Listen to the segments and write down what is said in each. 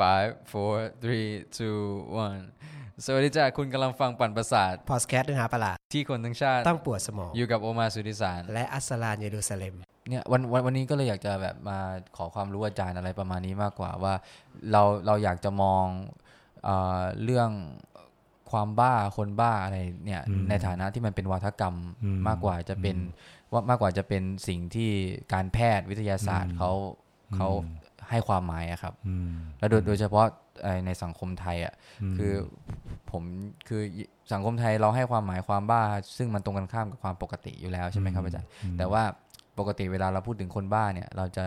five four three two one สวัสดีจ้าคุณกำลังฟังปั่นประสาท พอดแคสต์เนื้อหาประหลาดที่คนทั้งชาติ ต้องปวดสมอง อยู่กับโอมาสุดิสาร และอัสสลานเยรูซาเล็ม เนี่ยวันวันวันนี้ก็เลยอยากจะแบบมาขอความรู้อาจารย์อะไรประมาณนี้มากกว่าว่า เราเราอยากจะมองเออเรื่องความบ้าคนบ้าอะไรเนี่ยอืมในฐานะที่มันเป็นวัฒกรรมอืมมากกว่าจะเป็นว่ามากกว่าจะเป็นสิ่งที่การแพทย์วิทยาศาสตร์อืมเขาเขาอืม ให้ความหมายอะครับอืมแล้วโดยโดยเฉพาะเอ่อในสังคมไทยอะมคือผมคือสังคมไทยเราให้ความหมายความบ้า ซึ่งมันตรงกันข้ามกับความปกติอยู่แล้วใช่ไหมครับอาจารย์มแต่ว่าปกติเวลาเราพูดถึงคนบ้าเนี่ย เราจะ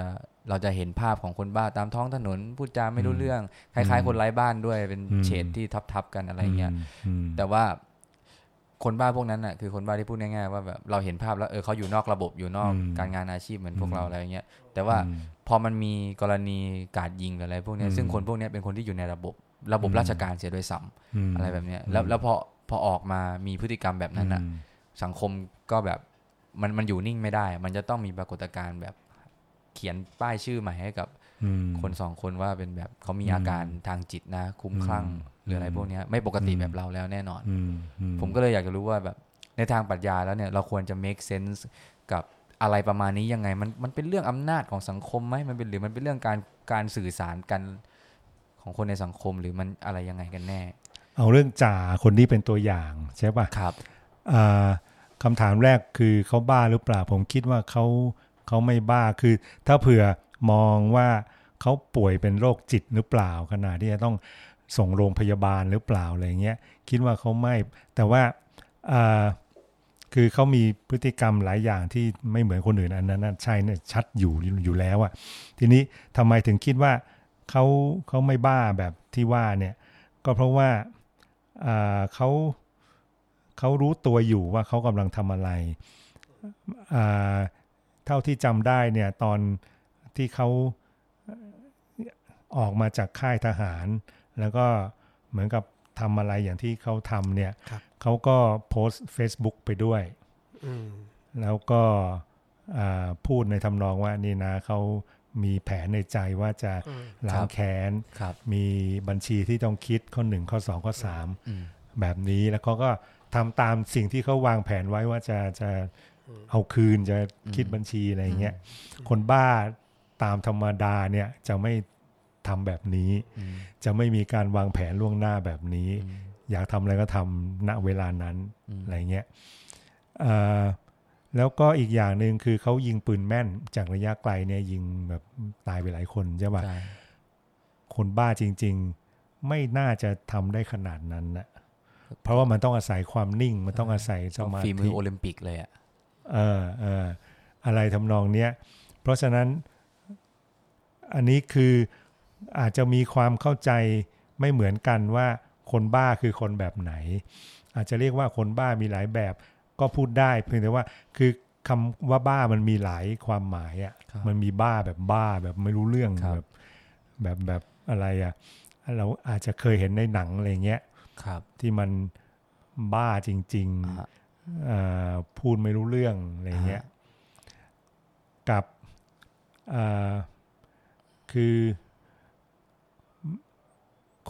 เราจะเห็นภาพของคนบ้าตามท้องถนนพูดจาไม่รู้อืมเรื่อง คล้ายอืมๆคนไร้บ้านด้วยเป็นอืมเฉดที่ทับๆกันอะไรเงี้ยอืมแต่ว่าคนบ้าพวกนั้นน่ะคือคนบ้าที่พูดง่ายๆว่าแบบเราเห็นภาพแล้วเออเขาอยู่นอกระบบอยู่นอกอืมการงานอาชีพเหมือนพวกอืมเราอะไรเงี้ยแต่ว่าอืม พอมันมีกรณีการยิงหรืออะไรพวกเนี้ยอืมซึ่งคนพวกเนี้ยเป็นคนที่อยู่ในระบบระบบอืมราชการเสียโดยซ้ำมอะไรแบบเนี้ยแล้วแล้วพอพอออกมามีพฤติกรรมแบบนั้นน่ะอืมสังคมก็แบบมันมันอยู่นิ่งไม่ได้ มันจะต้องมีปรากฏการณ์แบบเขียนป้ายชื่อใหม่ให้กับอืมคนสองคนว่าเป็นแบบเขามีอืมอาการทางจิตนะ คุ้มคลั่งอืมหรืออะไรพวกเนี้ยไม่ปกติอืมแบบเราแล้วแน่นอนอืมอืผมก็เลยอยากจะรู้ว่าแบบในทางปรัชญาแล้วเนี่ยเราควรจะ make sense กับ อะไรประมาณนี้ยังไง มันมันเป็นเรื่องอำนาจของสังคมไหมมันเป็นหรือมันเป็นเรื่องการการสื่อสารกันของคนในสังคมหรือมันอะไรยังไงกันแน่ เอาเรื่องจ่าคนนี้เป็นตัวอย่างใช่ป่ะครับอ่าคำถามแรกคือเขาบ้าหรือเปล่า ผมคิดว่าเขาเขาไม่บ้าคือ ถ้าเผื่อมองว่าเขาป่วยเป็นโรคจิตหรือเปล่าขนาดที่จะต้องส่งโรงพยาบาลหรือเปล่าอะไรเงี้ยคิดว่าเขาไม่ แต่ว่าอ่า คือเขามีพฤติกรรมหลายอย่างที่ไม่เหมือนคนอื่นอันนั้นใช่เนี่ยชัดอยู่อยู่แล้วอะทีนี้ทำไมถึงคิดว่าเขาเขาไม่บ้าแบบที่ว่าเนี่ยก็เพราะว่าเขาเขารู้ตัวอยู่ว่าเขากำลังทำอะไร เท่าที่จำได้เนี่ยตอนที่เขาออกมาจากค่ายทหาร แล้วก็เหมือนกับ ทำอะไรอย่างที่เขาทำเนี่ยครับเขาก็โพสต์ Facebook ไปด้วยอืมแล้วก็อ่าพูดในทำนองว่านี่นะเขามีแผนในใจว่าจะอืมล้างแค้นครับมีบัญชีที่ต้องคิดข้อหนึ่งข้อสองข้อสามอืมแบบนี้แล้วเขาก็ทำตามสิ่งที่เขาวางแผนไว้ว่าจะจะเอาคืนจะคิดบัญชีอะไรเงี้ยคนบ้าตามธรรมดาเนี่ยจะไม่ ทำแบบนี้อืมจะไม่มีการวางแผนล่วงหน้าแบบนี้อืมอยากทำอะไรก็ทำณเวลานั้นอืมอะไรเงี้ยเอ่อแล้วก็อีกอย่างหนึ่งคือเขายิงปืนแม่นจากระยะไกลเนี่ยยิงแบบตายไปหลายคนใช่ป่ะใช่คนบ้าจริง ๆ ไม่น่าจะทำได้ขนาดนั้นนะเพราะว่ามันต้องอาศัยความนิ่ง มันต้องอาศัยสมาฝีมืธิอโอลิมปิกเลยอะเออเอออะไรทำนองเนี้ย เพราะฉะนั้นอันนี้คือ อาจจะมีความเข้าใจไม่เหมือนกันว่าคนบ้าคือคนแบบไหน อาจจะเรียกว่าคนบ้ามีหลายแบบ ก็พูดได้เพียงแต่ว่าคือคำว่าบ้ามันมีหลายความหมายอะ่ะครับมันมีบ้าแบบบ้าแบบไม่รู้เรื่องครับแบบแบบแบบอะไรอะ่ะเราอาจจะเคยเห็นในหนังอะไรเงี้ยครับ ที่มันบ้าจริงอ่าฮะๆเอ่อพูดไม่รู้เรื่องอะไรเงี้ยอ่ากับเอ่อคือ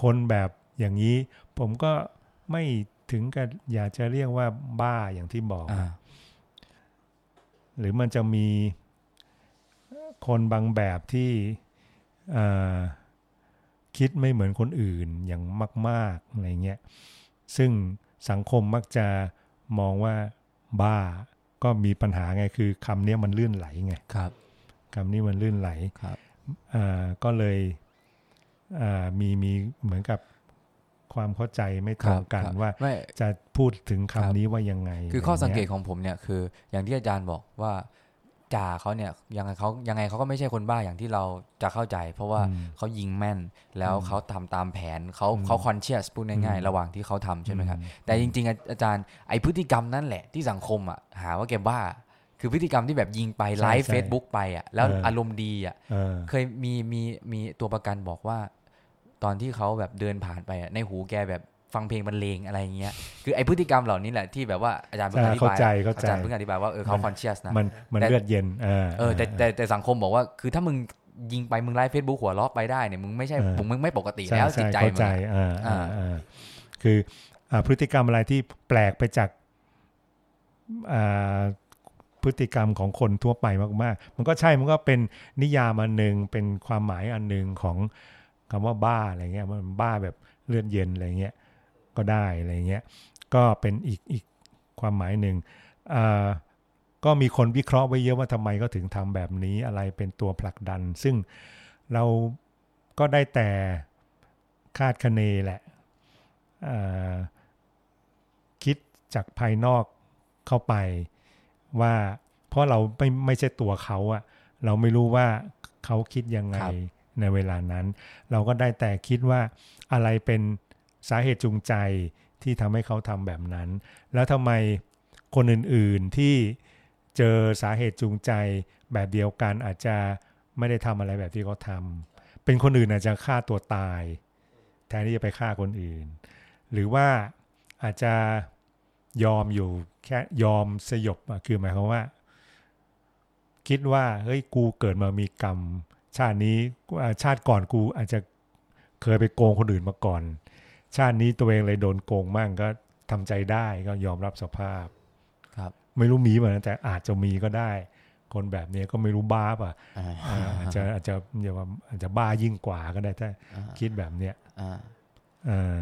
คนแบบอย่างนี้ ผมก็ไม่ถึงกับอยากจะเรียกว่าบ้าอย่างที่บอกอ่าหรือมันจะมีคนบางแบบที่เอ่อคิดไม่เหมือนคนอื่นอย่างมากๆอะไรเงี้ย ซึ่งสังคมมักจะมองว่าบ้าก็มีปัญหาไงคือคำเนี้ยมันลื่นไหลไงครับคำนี้มันลื่นไหลครับอ่าก็เลยอ่า มีมีเหมือนกับความเข้าใจไม่ตรงกันครับว่าไม่จะพูดถึงครับคำนี้ว่ายังไง คือข้อสังเกตะไรของผมเนี่ยคือ อย่างที่อาจารย์บอกว่าจ่าเขาเนี่ยยังไงเขายังไงเขาก็ไม่ใช่คนบ้าอย่างที่เราจะเข้าใจ เพราะว่าอืมเขายิงแม่นแล้วอืมเขาทำตามแผนเขาอืมเขาคอนเชียสพูดง่ายอืมๆระหว่างที่เขาทำใช่ไหมครับอืมแต่จริงๆอาอาจารย์ไอพฤติกรรมนั่นแหละที่สังคมอะหาว่าแกบ้า คือพฤติกรรมที่แบบยิงไปใช่ไลฟ์ใช่เฟซบุ๊กไปอะแล้วเออออารมณ์ดีอะเออเคยมีมีมีตัวประกันบอกว่า ตอนที่เขาแบบเดินผ่านไปอะในหูแกแบบฟังเพลงบรรเลงอะไรอย่างเงี้ยคือไอพฤติกรรมเหล่านี้แหละที่แบบว่าอาจารย์เพิ่งอธิเข้าบายใจเข้าอาใจจารย์เพิ่งอธิบายว่าเออเขามันคอนเชียสนะมันมันแต่เลือดเย็นเออเออแต่แต่แต่สังคมบอกว่าคือถ้ามึงยิงไปมึงไลฟ์เฟซบุ๊กหัวเราะไปได้เนี่ยมึงไม่ใช่เออมึงไม่ปกติใช่แล้วจิใช่ตใจเข้ามึงใจอะอ่าอ่าอ่าอ่าคืออ่าพฤติกรรมอะไรที่แปลกไปจากอ่าพฤติกรรมของคนทั่วไปมากๆ มันก็ใช่มันก็เป็นนิยามอันหนึ่งเป็นความหมายอันหนึ่งของ คำว่าบ้าอะไรเงี้ยมันบ้าแบบเลือดเย็นอะไรเงี้ยก็ได้อะไรเงี้ยก็เป็นอีกอีกความหมายหนึ่งก็มีคนวิเคราะห์ไว้เยอะว่าทำไมก็ถึงทำแบบนี้อะไรเป็นตัวผลักดัน ซึ่งเราก็ได้แต่คาดคะเนแหละคิดจากภายนอกเข้าไปว่าเพราะเราไม่ไม่ใช่ตัวเขาอะเราไม่รู้ว่าเขาคิดยังไง ในเวลานั้น เราก็ได้แต่คิดว่าอะไรเป็นสาเหตุจูงใจที่ทำให้เขาทำแบบนั้น แล้วทำไมคนอื่นๆที่เจอสาเหตุจูงใจแบบเดียวกันอาจจะไม่ได้ทำอะไรแบบที่เขาทำเป็นคนอื่นอาจจะฆ่าตัวตาย แทนที่จะไปฆ่าคนอื่น หรือว่าอาจจะยอมอยู่แค่ยอมสยบคือหมายความว่า คิดว่าเฮ้ยกูเกิดมามีกรรม ชาตินี้อ่าชาติก่อนกูอาจจะเคยไปโกงคนอื่นมาก่อน ชาตินี้ตัวเองเลยโดนโกงมั่งก็ทำใจได้ก็ยอมรับสภาพ ครับ ไม่รู้มีป่ะนะแต่อาจจะมีก็ได้ คนแบบนี้ก็ไม่รู้บ้าป่ะอ่าอ่าอาจจะอาจจะเรียกว่าอาจจะบ้ายิ่งกว่าก็ได้ถ้าอ่าคิดแบบเนี้ยอ่าอ่า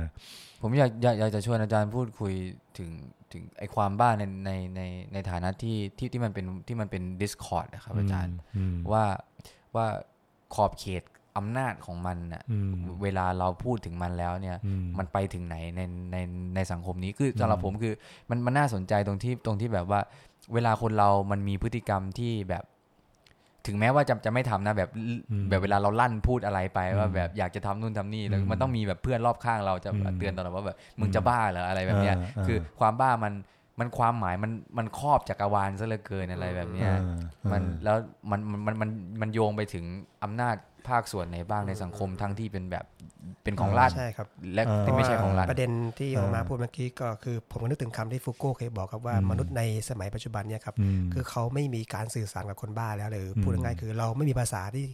ผมอยากอยากอยากจะชวนอาจารย์พูดคุยถึงถึงไอความบ้าในในในในฐานะที่ที่ที่มันเป็นที่มันเป็น Discord นะครับอาจารย์อืมว่าว่า ขอบเขตอำนาจของมันน่ะอืมเวลาเราพูดถึงมันแล้วเนี่ยอืมมันไปถึงไหนในในในสังคมนี้คือสำหรับผมคือมันมันน่าสนใจตรงที่ตรงที่แบบว่า เวลาคนเรามันมีพฤติกรรมที่แบบ ถึงแม้ว่าจะจะไม่ทำนะแบบอืมแบบเวลาเราลั่นพูดอะไรไปว่าอืมแบบอยากจะทำนู่นทำนี่แล้วอืมมันต้องมีแบบเพื่อนรอบข้างเราจะอืมเตือนตลอดว่าแบบมึงจะบ้าเหรออะไรแบบเนี้ยอ่าอ่าคือความบ้ามัน มันความหมายมันมันครอบจักรวาลซะเหลือเกินอะไรแบบเนี้ยอ่ามันอ่าแล้วมันมันมันมันมันโยงไปถึงอำนาจภาคส่วนไหนบ้างในสังคมทั้งที่เป็นแบบเป็นของรัฐใช่ครับและเออที่ไม่ใช่ของรัฐประเด็นที่เออออกมาพูดเมื่อกี้ก็คือ ผมก็นึกถึงคำที่ฟูโก้เคยบอกครับว่าอืมมนุษย์ในสมัยปัจจุบันเนี่ยครับอืมคือเขาไม่มีการสื่อสารกับคนบ้าแล้วหรืออมพูดง่ายๆคือเราไม่มีภาษาที่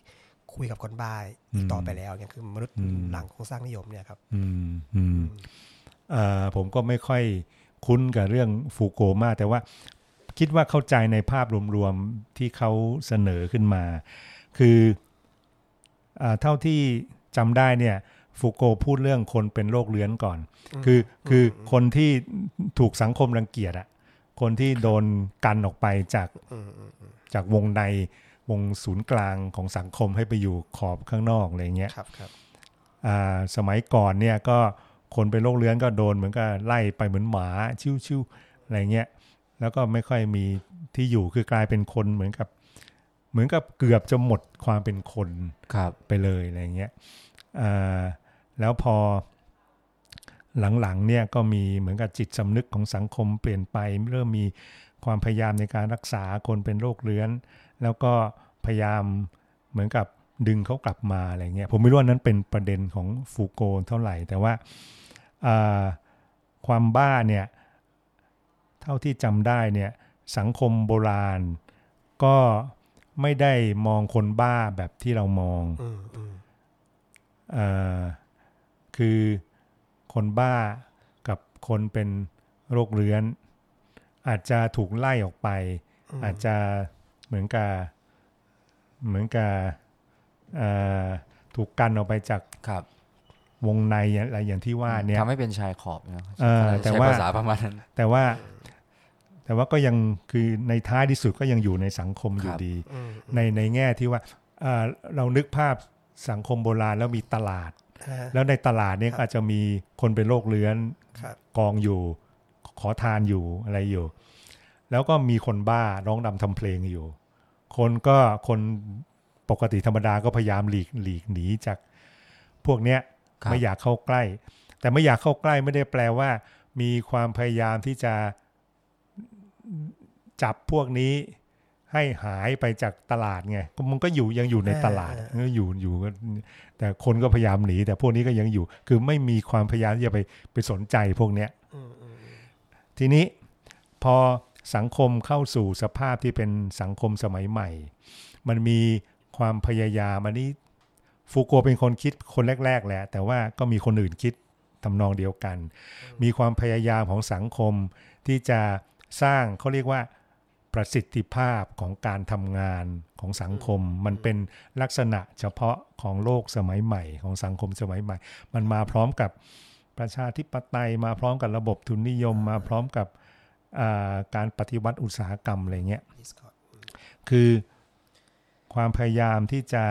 คุยกับคนบ้าอีกต่อไปแล้วเนี่ยคือมนุษย์อืมหลังของสร้างนิยมเนี่ยครับอืมอืมอ่าผมก็ไม่ค่อย คุ้นกับเรื่องฟูโกมาก แต่ว่าคิดว่าเข้าใจในภาพรวมๆที่เขาเสนอขึ้นมา คืออาเท่าที่จำได้เนี่ยฟูโกพูดเรื่องคนเป็นโรคเลื้อนก่อน คือคือคนที่ถูกสังคมรังเกียจอะคนที่โดนกันออกไปจากอืมอืมอืมจากวงในวงศูนย์กลางของสังคมให้ไปอยู่ขอบข้างนอกอะไรเงี้ยครับครับอ่าสมัยก่อนเนี่ยก็ คนเป็นโรคเลื้อนก็โดนเหมือนกับไล่ไปเหมือนหมาชิวๆอะไรเงี้ยแล้วก็ไม่ค่อยมีที่อยู่คือกลายเป็นคนเหมือนกับเหมือนกับเกือบจะหมดความเป็นคนครับไปเลยอะไรเงี้ยอ่าแล้วพอหลังๆเนี่ยก็มีเหมือนกับจิตสำนึกของสังคมเปลี่ยนไปเริ่มมีความพยายามในการรักษาคนเป็นโรคเรื้อน แล้วก็พยายามเหมือนกับ ดึงเขากลับมาอะไรเงี้ยผมไม่รู้ว่านั้นเป็นประเด็นของฟูโกเท่าไหร่ แต่ว่าอ่าความบ้าเนี่ยเท่าที่จำได้เนี่ยสังคมโบราณ ก็ไม่ได้มองคนบ้าแบบที่เรามองอืมอืมเออคือคนบ้ากับคนเป็นโรคเรื้อน อาจจะถูกไล่ออกไป อาจจะเหมือนกับเหมือนกับเอ่อ ถูกกันออกไปจากครับวงในอะไรอย่างที่ว่าเนี่ยทำให้เป็นชายขอบนะเออแต่ใช้ว่าภาษาประมาณนั้นแต่ว่า แต่ว่าก็ยังคือในท้ายที่สุดก็ยังอยู่ในสังคมอยู่ครับดีอืมในในแง่ที่ว่าเอ่อเรานึกภาพสังคมโบราณแล้วมีตลาดฮะแล้วในตลาดเนี่ยก็อาจจะมีคนเป็นโรคเลื้อนครับกองอยู่ ขอทานอยู่อะไรอยู่ แล้วก็มีคนบ้าร้องดำทำเพลงอยู่ คนก็คน ปกติธรรมดาก็พยายามหลีกหลีกหนีจากพวกเนี้ยครับไม่อยากเข้าใกล้ แต่ไม่อยากเข้าใกล้ไม่ได้แปลว่า มีความพยายามที่จะจับพวกนี้ให้หายไปจากตลาดไงก็มันก็อยู่ยังอยู่ในตลาดก็อยู่อยู่ก็แต่คนก็พยายามหนีแต่พวกนี้ก็ยังอยู่ คือไม่มีความพยายามที่จะไปไปสนใจพวกเนี้ยอืมอืมทีนี้พอสังคมเข้าสู่สภาพที่เป็นสังคมสมัยใหม่ มันมี ความพยายามอันนี้ฟูโกเป็นคนคิดคนแรก ๆ แหละ แต่ว่าก็มีคนอื่นคิดทำนองเดียวกัน มีความพยายามของสังคมที่จะสร้างเขาเรียกว่าประสิทธิภาพของการทำงานของสังคม มันเป็นลักษณะเฉพาะของโลกสมัยใหม่ ของสังคมสมัยใหม่ มันมาพร้อมกับประชาธิปไตยมาพร้อมกับระบบทุนนิยมมาพร้อมกับอ่าการปฏิวัติอุตสาหกรรมอะไรเงี้ย Discord คือ ความพยายามที่จะ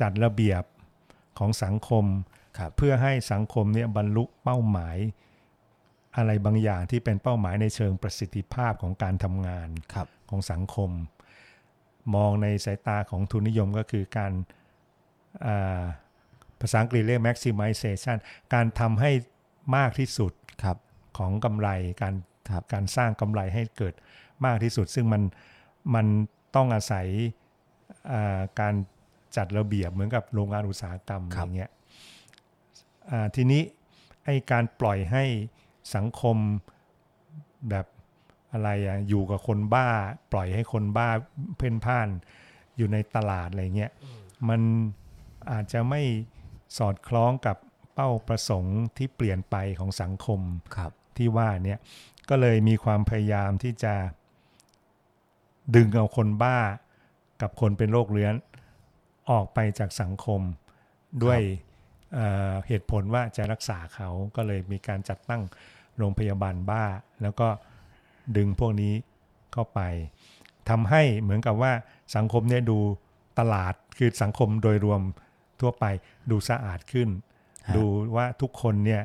จัดระเบียบของสังคมครับเพื่อให้สังคมเนี่ยบรรลุเป้าหมาย อะไรบางอย่างที่เป็นเป้าหมายในเชิงประสิทธิภาพของการทำงานครับของสังคม มองในสายตาของทุนนิยมก็คือการอ่าภาษาอังกฤษเรียก maximization การทำให้มากที่สุดครับของกำไรการครับการสร้างกำไรให้เกิดมากที่สุด ซึ่งมันมันต้องอาศัยอ่า การจัดระเบียบเหมือนกับโรงงานอุตสาหกรรมอครับย่างเงี้ยอ่าทีนี้ไอการปล่อยให้สังคมแบบอะไรอะอยู่กับคนบ้า ปล่อยให้คนบ้าเพ่นพ่านอยู่ในตลาดอะไรเงี้ยมันอาจจะไม่สอดคล้องกับเป้าประสงค์ที่เปลี่ยนไปของสังคมครับที่ว่าเนี่ยก็เลยมีความพยายามที่จะดึงเอาคนบ้า กับคนเป็นโรคเรื้อนออกไปจากสังคมด้วยเอ่อเหตุผลว่าจะรักษาเขาก็เลยมีการจัดตั้งโรงพยาบาลบ้า แล้วก็ดึงพวกนี้เข้าไปทำให้เหมือนกับว่าสังคมเนี่ยดูตลาดคือสังคมโดยรวมทั่วไปดูสะอาดขึ้นฮะดูว่าทุกคนเนี่ย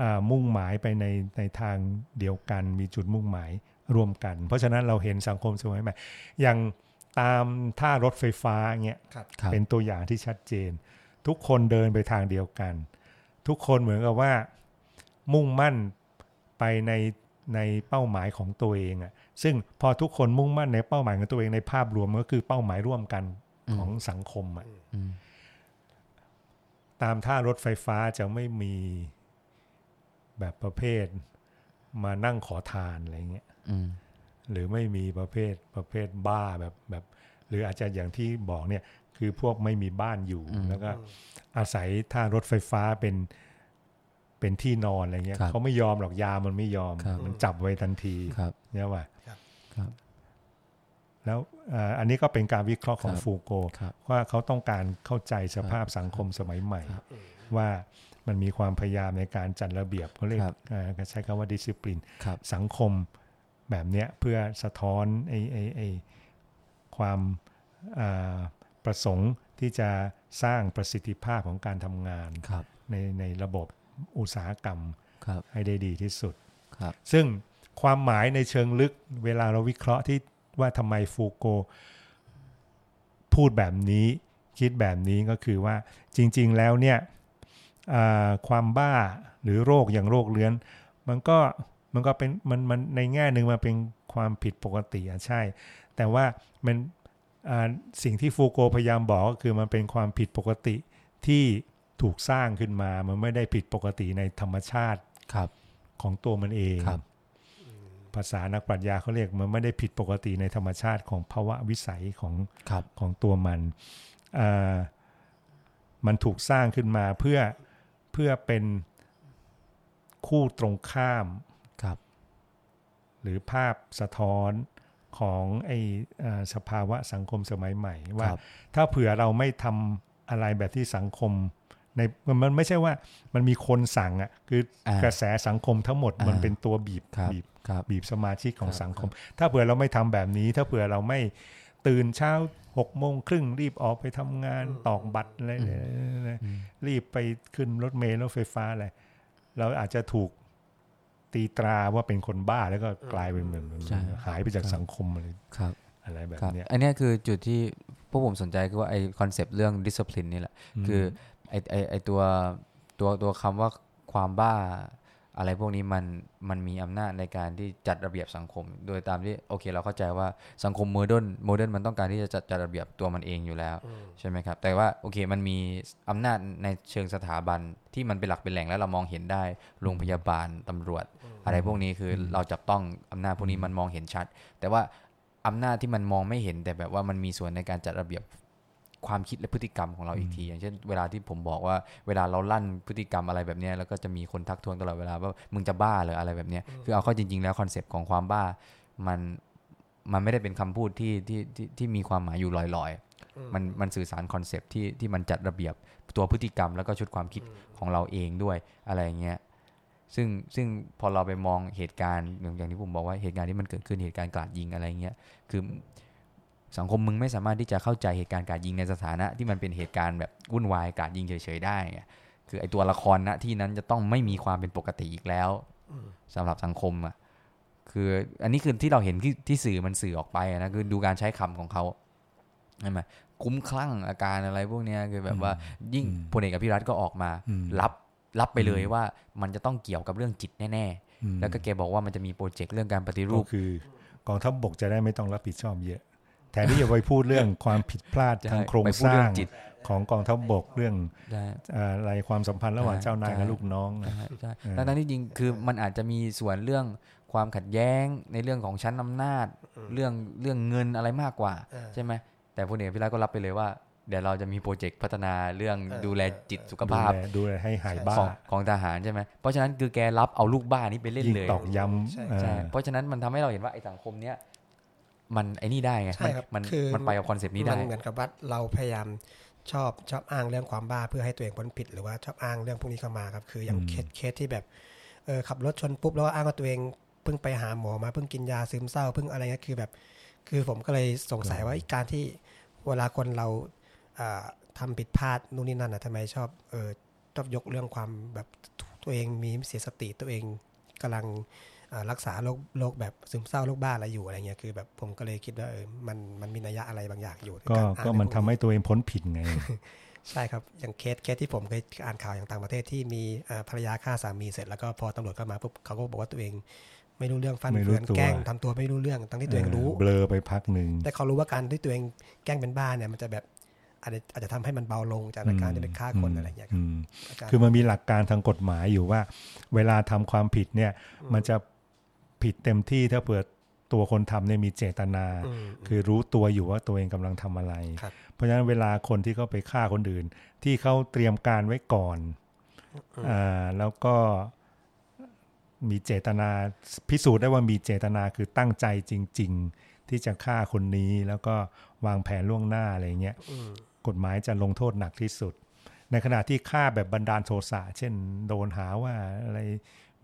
อ่ามุ่งหมายไปในในทางเดียวกัน มีจุดมุ่งหมายร่วมกัน เพราะฉะนั้นเราเห็นสังคมสมัยใหม่อย่าง ตามท่ารถไฟฟ้าเงี้ยครับครับเป็นตัวอย่างที่ชัดเจน ทุกคนเดินไปทางเดียวกัน ทุกคนเหมือนกับว่ามุ่งมั่นไปในในเป้าหมายของตัวเองอะซึ่งพอทุกคนมุ่งมั่นในเป้าหมายของตัวเองในภาพรวมก็คือเป้าหมายร่วมกันของสังคมอะอืมตามท่ารถไฟฟ้าจะไม่มีแบบประเภทมานั่งขอทานอะไรเงี้ยอืม หรือไม่มีประเภทประเภทบ้าแบบแบบหรืออาจจะอย่างที่บอกเนี่ยคือพวกไม่มีบ้านอยู่แล้วก็อาศัยท่ารถไฟฟ้าเป็นเป็นที่นอนอะไรเงี้ยครับเขาไม่ยอมหรอกยามันไม่ยอมครับมันจับไว้ทันทีครับเนี่ยว่าครับแล้วเอ่ออันนี้ก็เป็นการวิเคราะห์ของครับฟูโกครับว่าเขาต้องการเข้าใจสภาพสังคมสมัยใหม่ครับว่ามันมีความพยายามในการจัดระเบียบเขาเรียกครับเอ่อใช้คำว่าดิสซิ p ลินครับสังคม แบบเนี้ยเพื่อสะท้อนไอ้ไอ้ไอ้ความอ่าประสงค์ที่จะสร้างประสิทธิภาพของการทำงานครับในในระบบอุตสาหกรรมครับให้ได้ดีที่สุดครับซึ่งความหมายในเชิงลึกเวลาเราวิเคราะห์ที่ว่าทำไมฟูโก พูดแบบนี้คิดแบบนี้ก็คือว่าจริง ๆ แล้วเนี่ยอ่าความบ้าหรือโรคอย่างโรคเลื้อน มันก็ มันก็เป็นมันมันในแง่หนึ่งมันเป็นความผิดปกติอะใช่ แต่ว่ามันอ่าสิ่งที่ฟูโกพยายามบอกก็คือมันเป็นความผิดปกติที่ถูกสร้างขึ้นมา มันไม่ได้ผิดปกติในธรรมชาติครับของตัวมันเองครับภาษานักปรัชญาเขาเรียกมันไม่ได้ผิดปกติในธรรมชาติของภาวะวิสัยของครับของตัวมันอ่ามันถูกสร้างขึ้นมาเพื่อเพื่อเป็นคู่ตรงข้ามค รับหรือภาพสะท้อนของไออ่าสภาวะสังคมสมัยใหม่ ว่าครับถ้าเผื่อเราไม่ทำอะไรแบบที่สังคมในมันมันไม่ใช่ว่ามันมีคนสั่งอะ่ะคืออากระแสสังคมทั้งหมดมันอ่าเป็นตัวบีบครับบีบครับบีบสมาชิกของครับสังคม ถ้าเผื่อเราไม่ทำแบบนี้ ถ้าเผื่อเราไม่ตื่นเช้าหกโมงครึ่งรีบออกไปทำงานตอกบัตรอะไรเนี่ยรีบไปขึ้นรถเมล์รถไฟฟ้าอะไรเราอาจจะถูก ตีตราว่าเป็นคนบ้าแล้วก็กลายเป็นเหมือนใช่หายไปจากสังคมอะไรครับอะไรแบบครับเนี้ยอันเนี้ยคือจุดที่พวกผมสนใจคือว่าไอ concept เรื่อง discipline นี่แหละ คือไอไอไอตัวตัวตัวคำว่าความบ้าอะไรพวกนี้มันมันมีอำนาจในการที่จัดระเบียบสังคม โดยตามที่โอเค เราเข้าใจว่าสังคม modern modern มันต้องการที่จะจัดจัดระเบียบตัวมันเองอยู่แล้วใช่ไหมครับ แต่ว่าโอเคมันมีอำนาจในเชิงสถาบันที่มันเป็นหลักเป็นแหล่งแล้วเรามองเห็นได้โรงพยาบาลตำรวจ อะไรพวกนี้คือเราจับต้องอำนาจพวกนี้มันมองเห็นชัด แต่ว่าอำนาจที่มันมองไม่เห็นแต่แบบว่ามันมีส่วนในการจัดระเบียบความคิดและพฤติกรรมของเราอีกที อย่างเช่นเวลาที่ผมบอกว่าเวลาเราลั่นพฤติกรรมอะไรแบบเนี้ยแล้วก็จะมีคนทักท้วงตลอดเวลาว่ามึงจะบ้าเหรออะไรแบบเนี้ยคือเอาเข้าจริง ๆ แล้ว concept ของความบ้ามันมันไม่ได้เป็นคำพูดที่ที่ที่ที่มีความหมายอยู่ลอยๆ มันมันสื่อสาร concept ที่ที่มันจัดระเบียบตัวพฤติกรรมแล้วก็ชุดความคิดของเราเองด้วยอะไรอย่างเงี้ย ซึ่งซึ่งพอเราไปมองเหตุการณ์อย่างอย่างที่ผมบอกว่าเหตุการณ์ที่มันเกิดขึ้นเหตุการณ์กราดยิงอะไรเงี้ยคือสังคมมึงไม่สามารถที่จะเข้าใจเหตุการณ์กราดยิงในสถานะที่มันเป็นเหตุการณ์แบบวุ่นวายกราดยิงเฉยๆได้ไงคือไอตัวละครณที่นั้นจะต้องไม่มีความเป็นปกติอีกแล้วสำหรับสังคมอะคืออันนี้คือที่เราเห็นที่ที่สื่อมันสื่อออกไปอะนะคือดูการใช้คำของเขาใช่ไหมคุ้มคลั่งอาการอะไรพวกเนี้ยคือแบบว่ายิ่งพลเอกอภิรัตน์ก็ออกมาอืมรับ รับไปเลยว่ามันจะต้องเกี่ยวกับเรื่องจิตแน่อืมๆแล้วก็แกบอกว่ามันจะมีโปรเจกต์เรื่องการปฏิรูก็ปคือกองทัพบกจะได้ไม่ต้องรับผิดชอบเยอะแทนที่จะไปพูดเรื่องความผิดพลาดใช่ทางโครงไปพูสดเรื่ร้าองงจิตของกองทัพบกเรื่องได้เอ่ออะไรความสัมพันธ์ระหว่างใช่เจ้านายใช่กับลูกน้องนะใช่ใช่เออทั้งๆที่จริงคือมันอาจจะมีส่วนเรื่องความขัดแย้งในเรื่องของชั้นอำนาจ เรื่องเรื่องเงินอะไรมากกว่าเออใช่ไหมแต่พลเอกอภิรัตน์ก็รับไปเลยว่า เดี๋ยวเราจะมีโปรเจกต์พัฒนาเรื่องเออดูแลจิตสุขดูภาพแลดูแลให้หายบ้าของของทหารใช่ไหมเพราะฉะนั้นคือแกรับเอาลูกบ้านี้ไปเล่นยิ่งเลยตอกย้ใช่ำเออใช่เพราะฉะนั้นมันทำให้เราเห็นว่าไอ้สังคมเนี้ยมันไอ้นี่ได้ไงใช่ครับมันคือมันไปกับ concept นี้ได้มันเหมือนกับว่าเราพยายามชอบชอบอ้างเรื่องความบ้าเพื่อให้ตัวเองพ้นผิดหรือว่าชอบอ้างเรื่องพวกนี้เข้ามาครับคืออย่างอืมเคสเคสที่แบบเออขับรถชนปุ๊บแล้วก็อ้างว่าตัวเองเพิ่งไปหาหมอมาเพิ่งกินยาซึมเศร้าเพิ่งอะไรเงี้ยคือแบบ คือผมก็เลยสงสัยว่าไอ้การที่เวลาคนเรา อ่าทำผิดพลาดนู่นนี่นั่นอะทำไมชอบเออชอบยกเรื่องความแบบตัวเองมีเสียสติตัวเองกำลังอ่ารักษาโรคโรคแบบซึมเศร้าโรคบ้าอะไรอยู่อะไรเงี้ยคือ แบบผมก็เลยคิดว่าเออมันมันมีนัยยะอะไรบางอย่างอยู่ในการอ่าก็เรื่องมันพวกทำให้ตัวเองพ้นผิดไง ใช่ครับ อย่างเคสเคสที่ผมเคยอ่านข่าวอย่างต่างประเทศที่มีอ่าภรรยาฆ่าสามีเสร็จแล้วก็พอตำรวจเข้ามาปุ๊บเขาก็บอกว่าตัวเองไม่รู้เรื่องฟันไม่รู้เฟือนตัวแกล้งทำตัวไม่รู้เรื่องทั้งที่ตัวเองรู้เบลอไปพักหนึ่งแต่เขารู้ว่าการที่ตัวเองแกล้งเป็นบ้าเนี่ยมันจะแบบ อาจจะอาจจะทำให้มันเบาลงจากการที่ไปฆ่าคนอะไรอย่างเงี้ยครับมอาจารย์คือมันมีหลักการทางกฎหมายอยู่ว่า เวลาทำความผิดเนี่ยมันจะผิดเต็มที่ถ้าเปิดตัวคนทำเนี่ยมีเจตนาอืมคือรู้ตัวอยู่ว่าตัวเองกำลังทำอะไรครับเพราะฉะนั้นเวลาคนที่เขาไปฆ่าคนอื่น ที่เขาเตรียมการไว้ก่อนอ่าแล้วก็มีเจตนาพิสูจน์ได้ว่ามีเจตนาคือตั้งใจจริง ๆ ที่จะฆ่าคนนี้แล้วก็วางแผนล่วงหน้าอะไรเงี้ยอืม กฎหมายจะลงโทษหนักที่สุด ในขณะที่ฆ่าแบบบันดาลโทสะเช่น โดนหาว่าอะไร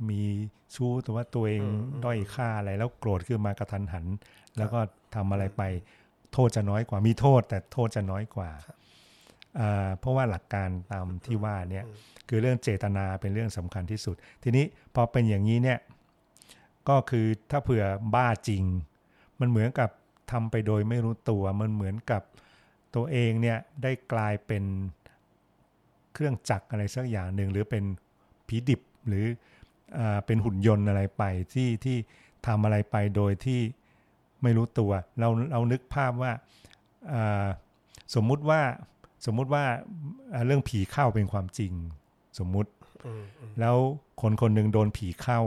มีชู้แต่ว่าตัวเองด้อยค่าอะไรแล้วโกรธขึ้นมากระทันหัน แล้วก็ทำอะไรไปโทษจะน้อยกว่ามีโทษ แต่โทษจะน้อยกว่าอ่า เพราะว่าหลักการตามที่ว่าเนี่ยคือเรื่องเจตนาเป็นเรื่องสำคัญที่สุด ทีนี้พอเป็นอย่างนี้เนี่ยก็คือถ้าเผื่อบ้าจริง มันเหมือนกับทำไปโดยไม่รู้ตัวมันเหมือนกับ ตัวเองเนี่ยได้กลายเป็นเครื่องจักรอะไรสักอย่างหนึ่งหรือเป็นผีดิบหรืออเป็นหุ่นยนต์อะไรไปที่ที่ทำอะไรไปโดยที่ไม่รู้ตัว เราเรานึกภาพว่าสมมุติว่าสมมุติว่าเรื่องผีเข้าเป็นความจริงสมมุติ แล้วคนคนหนึ่งโดนผีเข้า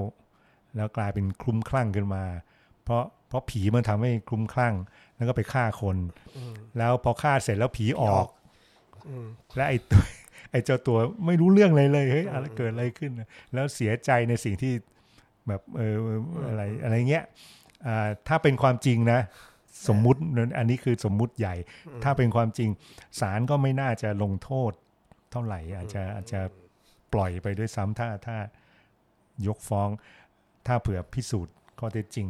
แล้วกลายเป็นคลุ้มคลั่งขึ้นมา เพราะเพราะผีมันทำให้คลุ้มคลั่ง แล้วก็ไปฆ่าคนอืมแล้วพอฆ่าเสร็จแล้วผีออกอืมและไอ้ตัวไอ้เจ้าตัวไม่รู้เรื่องอะไรเลยเฮ้ยอะไรเกิดอะไรขึ้นนะแล้วเสียใจในสิ่งที่แบบเอออะไรอะไรเงี้ยอ่าถ้าเป็นความจริงนะ สมมุติอันนี้คือสมมุติใหญ่ ถ้าเป็นความจริงศาลก็ไม่น่าจะลงโทษ เท่าไหร่อาจจะอาจจะปล่อยไปด้วยซ้ำถ้าถ้ายกฟ้อง ถ้าเผื่อพิสูจน์ข้อเท็จจริง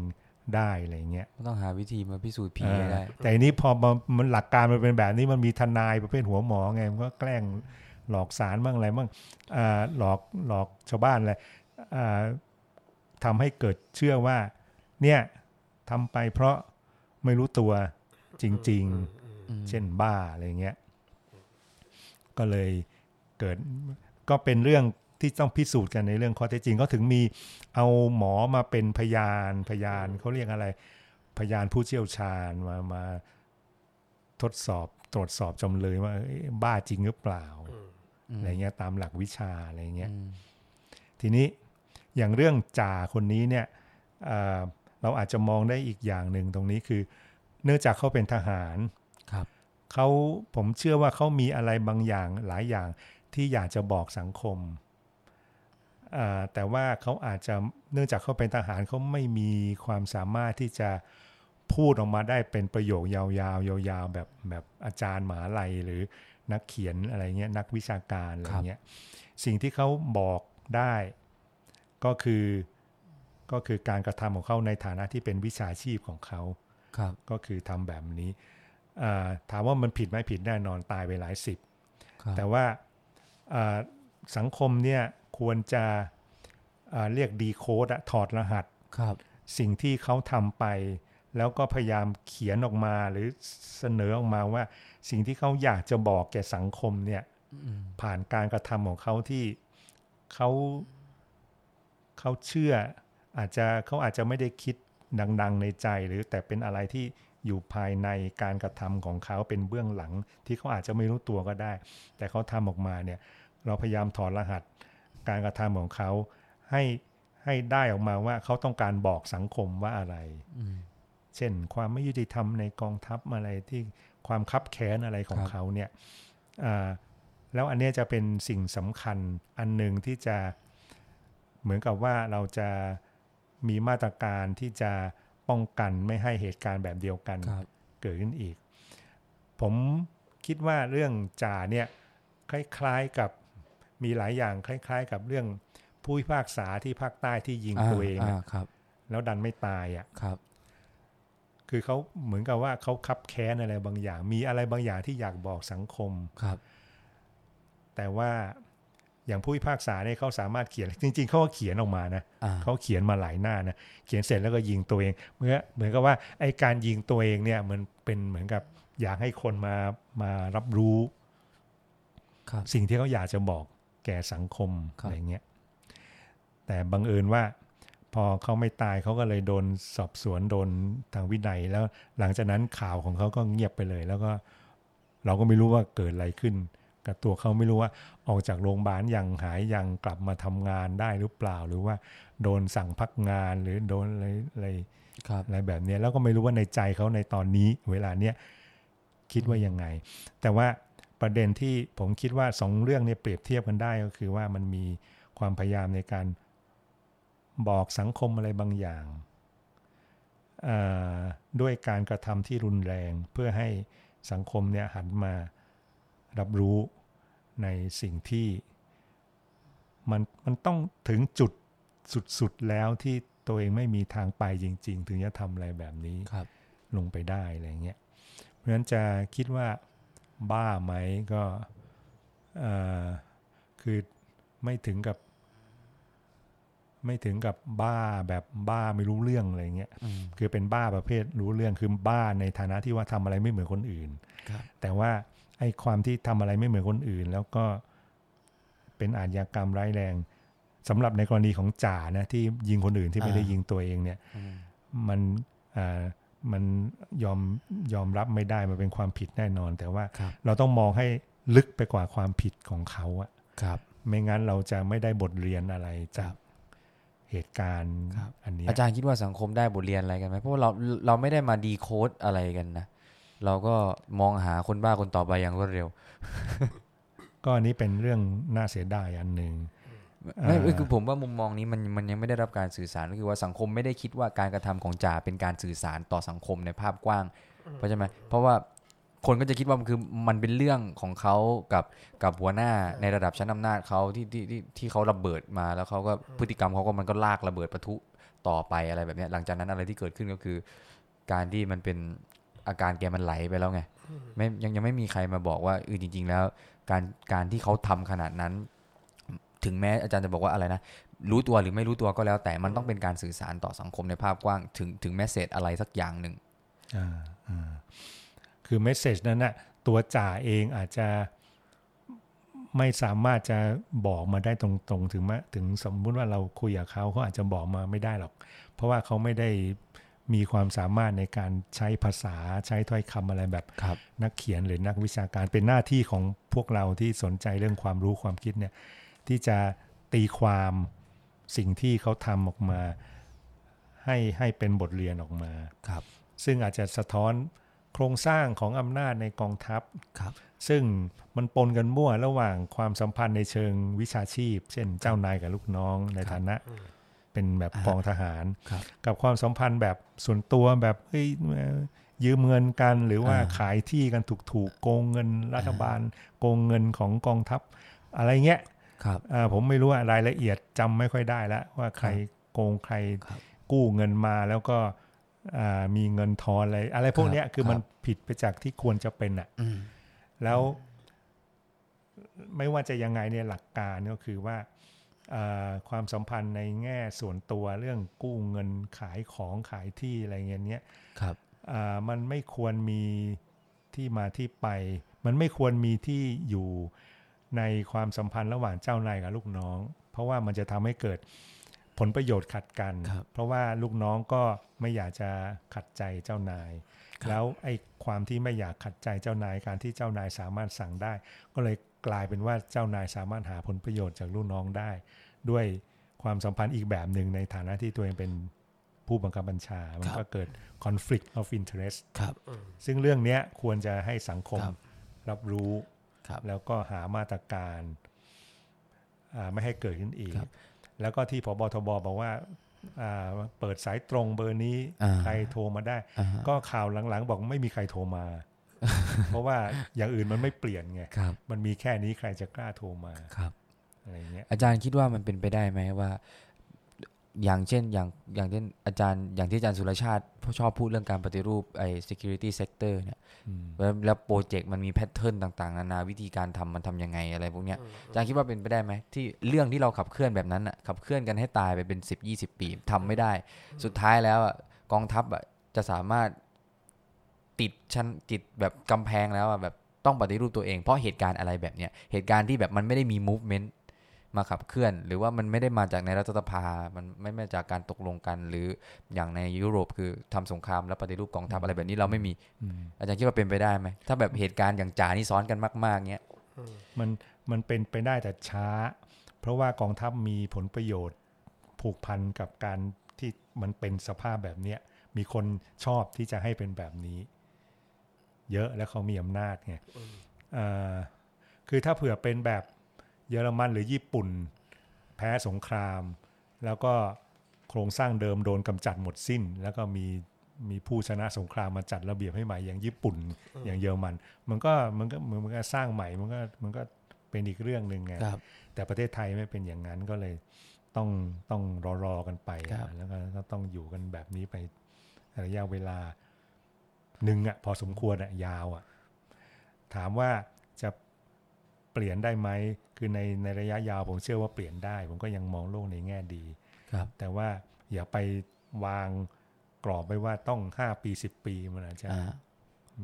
ได้อะไรเงี้ยต้องหาวิธีมาพิสูจน์ผีเออให้ได้ แต่อันนี้พอมามันหลักการมันเป็นแบบนี้มันมีทนายประเภทหัวหมอไงมันก็แกล้งหลอกสารบ้างอะไรบ้างอ่าหลอกหลอกชาวบ้านอะไรอ่าทำให้เกิดเชื่อว่า เนี่ยทำไปเพราะไม่รู้ตัวจริง ๆ เช่นบ้าอะไรเงี้ย ก็เลยเกิดก็เป็นเรื่อง ที่ต้องพิสูจน์กันในเรื่องข้อเท็จจริงก็ถึงมีเอาหมอมาเป็นพยานพยานเขาเรียกอะไร พยานผู้เชี่ยวชาญมามาทดสอบตรวจสอบจำเลยว่าเอ้ยบ้าจริงหรือเปล่าอะไรเงี้ยตามหลักวิชาอะไรเงี้ยอืมทีนี้อย่างเรื่องจ่าคนนี้เนี่ยเอ่อเราอาจจะมองได้อีกอย่างหนึ่งตรงนี้คือ เนื่องจากเขาเป็นทหารครับเขาผมเชื่อว่าเขามีอะไรบางอย่างหลายอย่างที่อยากจะบอกสังคมอ่า แต่ว่าเขาอาจจะเนื่องจากเขาเป็นทหารเขาไม่มีความสามารถที่จะพูดออกมาได้เป็นประโยคยาวๆ ยาวๆ แบบแบบอาจารย์หมหาลัยหรือนักเขียนอะไรเงี้ยนักวิชาการอะไรเงี้ยสิ่งที่เขาบอกได้ก็คือก็คือการกระทำของเขาในฐานะที่เป็นวิชาชีพของเขาครับก็คือทำแบบนี้อ่าถามว่ามันผิดไหมผิดแน่นอนตายไปหลายสิบครับแต่ว่าอ่าสังคมเนี่ย ควรจะอ่าเรียกดีโคดถอดรหัสครับ สิ่งที่เขาทำไป แล้วก็พยายามเขียนออกมาหรือเสนอออกมาว่า สิ่งที่เขาอยากจะบอกแก่สังคมเนี่ยอืมผ่านการกระทำของเขาที่เขาเขาเชื่อ อาจจะเขาอาจจะไม่ได้คิดดังๆในใจหรือแต่เป็นอะไรที่อยู่ภายในการกระทำของเขาเป็นเบื้องหลังที่เขาอาจจะไม่รู้ตัวก็ได้ แต่เขาทำออกมาเนี่ย เราพยายามถอดรหัส การกระทำของเขาให้ให้ได้ออกมาว่าเขาต้องการบอกสังคมว่าอะไรอืมเช่นความไม่ยุติธรรมในกองทัพอะไรที่ความคับแค้นอะไรของครับเขาเนี่ยอ่าแล้วอันเนี้ยจะเป็นสิ่งสำคัญอันหนึ่งที่จะเหมือนกับว่าเราจะมีมาตรการที่จะป้องกันไม่ให้เหตุการณ์แบบเดียวกันครับเกิดขึ้นอีก ผมคิดว่าเรื่องจ่าเนี่ยคล้ายๆกับ มีหลายอย่างคล้าย ๆ กับเรื่องผู้พิพากษาที่ภาคใต้ที่ยิงตัวเองอะาครับ แล้วดันไม่ตายอะครับ คือเขาเหมือนกับว่าเขาคับแค้นอะไรบางอย่าง มีอะไรบางอย่างที่อยากบอกสังคมครับ แต่ว่าอย่างผู้พิพากษาเนี่ยเขาสามารถเขียนจริง ๆเขาก็เขียนออกมานะอ่าเขาเขียนมาหลายหน้านะเขียนเสร็จแล้วก็ยิงตัวเองเมื่อเหมือนกับว่าไอ้การยิงตัวเองเนี่ยมันเป็นเหมือนกับอยากให้คนมามารับรู้ครับสิ่งที่เขาอยากจะบอก แก่สังคมครับอะไรเงี้ยแต่บังเอิญว่าพอเขาไม่ตายเขาก็เลยโดนสอบสวนโดนทางวินัย แล้วหลังจากนั้นข่าวของเขาก็เงียบไปเลย แล้วก็เราก็ไม่รู้ว่าเกิดอะไรขึ้น กับตัวเขาไม่รู้ว่าออกจากโรงพยาบาลยังหายยังกลับมาทำงานได้หรือเปล่า หรือว่าโดนสั่งพักงานหรือโดนอะไรอะไรครับอะไรแบบเนี้ยแล้วก็ไม่รู้ว่าในใจเขาในตอนนี้ เวลาเนี้ยคิดว่ายังไง แต่ว่า ประเด็นที่ผมคิดว่าสองเรื่องเนี่ยเปรียบเทียบกันได้ก็คือว่ามันมีความพยายามในการบอกสังคมอะไรบางอย่างอ่าด้วยการกระทำที่รุนแรงเพื่อให้สังคมเนี่ยหันมารับรู้ในสิ่งที่มันมันต้องถึงจุดสุดๆแล้วที่ตัวเองไม่มีทางไปจริง ๆ ถึงจะทำอะไรแบบนี้ครับลงไปได้อะไรเงี้ยเพราะฉะนั้นจะคิดว่า บ้าไหมก็เอ่อคือไม่ถึงกับ ไม่ถึงกับบ้าแบบบ้าไม่รู้เรื่องอะไรเงี้ยอืมคือเป็นบ้าประเภทรู้เรื่องคือบ้าในฐานะที่ว่าทำอะไรไม่เหมือนคนอื่นครับแต่ว่าไอ้ความที่ทำอะไรไม่เหมือนคนอื่น แล้วก็เป็นอาชญากรรมร้ายแรงสำหรับในกรณีของจ่านะที่ยิงคนอื่นที่ไม่ได้อ่ายิยิงตัวเองเนี่ยอืมมันอ่า มันยอมยอมรับไม่ได้มันเป็นความผิดแน่นอน แต่ว่าครับเราต้องมองให้ลึกไปกว่าความผิดของเขาอะครับ ไม่งั้นเราจะไม่ได้บทเรียนอะไรจากเหตุการณ์ครับอันเนี้ยอาจารย์คิดว่าสังคมได้บทเรียนอะไรกันไหมเพราะว่าเราเราไม่ได้มาดีโคดอะไรกันนะเราก็มองหาคนบ้าคนต่อไปอย่างรวดเร็ว ก็อันนี้เป็นเรื่องน่าเสียดายอันหนึ่ง ไม่อ่าคือผมว่ามุมมองนี้มันมันยังไม่ได้รับการสื่อสารก็คือว่าสังคมไม่ได้คิดว่าการกระทำของจ่าเป็นการสื่อสารต่อสังคมในภาพกว้าง เพราะใช่ไหมเพราะว่าคนก็จะคิดว่ามันคือมันเป็นเรื่องของเขากับกับหัวหน้าในระดับชั้นอำนาจเขาที่ที่ที่ที่เขาระเบิดมาแล้วเขาก็พฤติกรรมเขาก็มันก็ลากระเบิดปะทุต่อไปอะไรแบบเนี้ยหลังจากนั้นอะไรที่เกิดขึ้นก็คือ การที่มันเป็นอาการแกมันไหลไปแล้วไงไม่ยังยังไม่มีใครมาบอกว่าเออจริง ๆ แล้ว การการที่เขาทำขนาดนั้น ถึงแม้อาจารย์จะบอกว่าอะไรนะ รู้ตัวหรือไม่รู้ตัวก็แล้ว แต่มันต้องเป็นการสื่อสารต่อสังคมในภาพกว้าง ถึงถึงแมสเซจอะไรสักอย่างหนึ่งอ่าอ่าคือเมสเซจนั้นนะตัวจ่าเองอาจจะไม่สามารถจะบอกมาได้ตรงๆ ถึงแม้ถึงสมมุติว่าเราคุยกับเขาเขาอาจจะบอกมาไม่ได้หรอก เพราะว่าเขาไม่ได้มีความสามารถในการใช้ภาษาใช้ถ้อยคำอะไรแบบครับนักเขียนหรือนักวิชาการเป็นหน้าที่ของพวกเราที่สนใจเรื่องความรู้ความคิดเนี่ย ที่จะตีความสิ่งที่เขาทำออกมา ให้ให้เป็นบทเรียนออกมาครับ ซึ่งอาจจะสะท้อนโครงสร้างของอำนาจในกองทัพครับ ซึ่งมันปนกันมั่วระหว่างความสัมพันธ์ในเชิงวิชาชีพ เช่นเจ้านายกับลูกน้องในฐานะเป็นแบบอ่ากองทหารครับกับความสัมพันธ์แบบส่วนตัวแบบเฮ้ยเอ่อยืมเงินกันหรือว่าอ่าขายที่กันถูกๆโกงเงินรัฐบาล โกงเงินของกองทัพ อะไรเงี้ย ครับอ่าผมไม่รู้ว่ารายละเอียดจำไม่ค่อยได้แล้วว่าใครโกงใครครับกู้เงินมาแล้วก็อ่ามีเงินทอนอะไร อะไรพวกเนี้ยครับคือมันครับผิดไปจากที่ควรจะเป็นอะอืมแล้วไม่ว่าจะยังไงเนี่ยหลักการก็คือว่าเอ่อความสัมพันธ์ในแง่ส่วนตัวเรื่องกู้เงินขายของขายที่อะไรเงี้ยเนี้ยครับอ่ามันไม่ควรมีที่มาที่ไป มันไม่ควรมีที่อยู่ ในความสัมพันธ์ระหว่างเจ้านายกับลูกน้อง เพราะว่ามันจะทำให้เกิดผลประโยชน์ขัดกันครับเพราะว่าลูกน้องก็ไม่อยากจะขัดใจเจ้านายครับแล้วไอ้ความที่ไม่อยากขัดใจเจ้านายการที่เจ้านายสามารถสั่งได้ ก็เลยกลายเป็นว่าเจ้านายสามารถหาผลประโยชน์จากลูกน้องได้ ด้วยความสัมพันธ์อีกแบบหนึ่งในฐานะที่ตัวเองเป็นผู้บังคับบัญชา มันก็เกิด conflict of interest ครับซึ่งเรื่องเนี้ยควรจะให้สังคมครับรับรู้ครับ แล้วก็หามาตรการอ่าไม่ให้เกิดขึ้นอีกครับแล้วก็ที่พบทบบอกว่าอ่าเปิดสายตรงเบอร์นี้อ่าใครโทรมาได้อ่าฮะก็ข่าวหลังๆ บอกไม่มีใครโทรมา เพราะว่าอย่างอื่นมันไม่เปลี่ยนไงครับมันมีแค่นี้ใครจะกล้าโทรมาครับอะไรเงี้ยอาจารย์คิดว่ามันเป็นไปได้ไหมว่า อย่างเช่นอย่างอย่างเช่นอาจารย์อย่างที่อาจารย์สุรชาติชอบพูดเรื่องการปฏิรูปไอ้ security sector เนี่ยอืมแล้วแล้วโปรเจกต์มันมีแพทเทิร์นต่าง ๆ นานาวิธีการทำมันทำยังไงอะไรพวกเนี้ยอาจารย์คิดว่าเป็นไปได้ไหมที่เรื่องที่เราขับเคลื่อนแบบนั้นอะขับเคลื่อนกันให้ตายไปเป็นสิบยี่สิบปีทำไม่ได้ สุดท้ายแล้วอะกองทัพอะจะสามารถติดชั้นติดแบบกำแพงแล้วอะแบบต้องปฏิรูปตัวเองเพราะเหตุการณ์อะไรแบบเนี้ยเหตุการณ์ที่แบบมันไม่ได้มี movement มาขับเคลื่อน หรือว่ามันไม่ได้มาจากในรัฐสภา มันไม่มาจากการตกลงกันหรืออย่างในยุโรปคือทำสงครามแล้วปฏิรูปกองทัพอะไรแบบนี้เราไม่มีอืมอาจารย์คิดว่าเป็นไปได้ไหมถ้าแบบเหตุการณ์อย่างจ่านี่ซ้อนกันมากๆเนี้ยมันมันเป็นไปได้แต่ช้า เพราะว่ากองทัพมีผลประโยชน์ผูกพันกับการที่มันเป็นสภาพแบบเนี้ยมีคนชอบที่จะให้เป็นแบบนี้ เยอะและเขามีอำนาจไงเอ่อคือถ้าเผื่อเป็นแบบ เยอรมันหรือญี่ปุ่น แพ้สงคราม แล้วก็โครงสร้างเดิมโดนกำจัดหมดสิ้น แล้วก็มีมีผู้ชนะสงครามมาจัดระเบียบให้ใหม่อย่างญี่ปุ่นอย่างเยอรมัน มันก็มันก็มันก็สร้างใหม่มันก็มันก็เป็นอีกเรื่องหนึ่งไงครับแต่ประเทศไทยไม่เป็นอย่างนั้นก็เลยต้องต้องรอรอกันไปครับอะแล้วก็ก็ต้องอยู่กันแบบนี้ไประยะเวลาหนึ่งอะพอสมควรอะยาวอะถามว่าจะเปลี่ยนได้ไหม คือในในระยะยาวผมเชื่อว่าเปลี่ยนได้ ผมก็ยังมองโลกในแง่ดี ครับ แต่ว่าอย่าไปวางกรอบไว้ว่าต้องห้าปีสิบปีมันอาจจะอ่า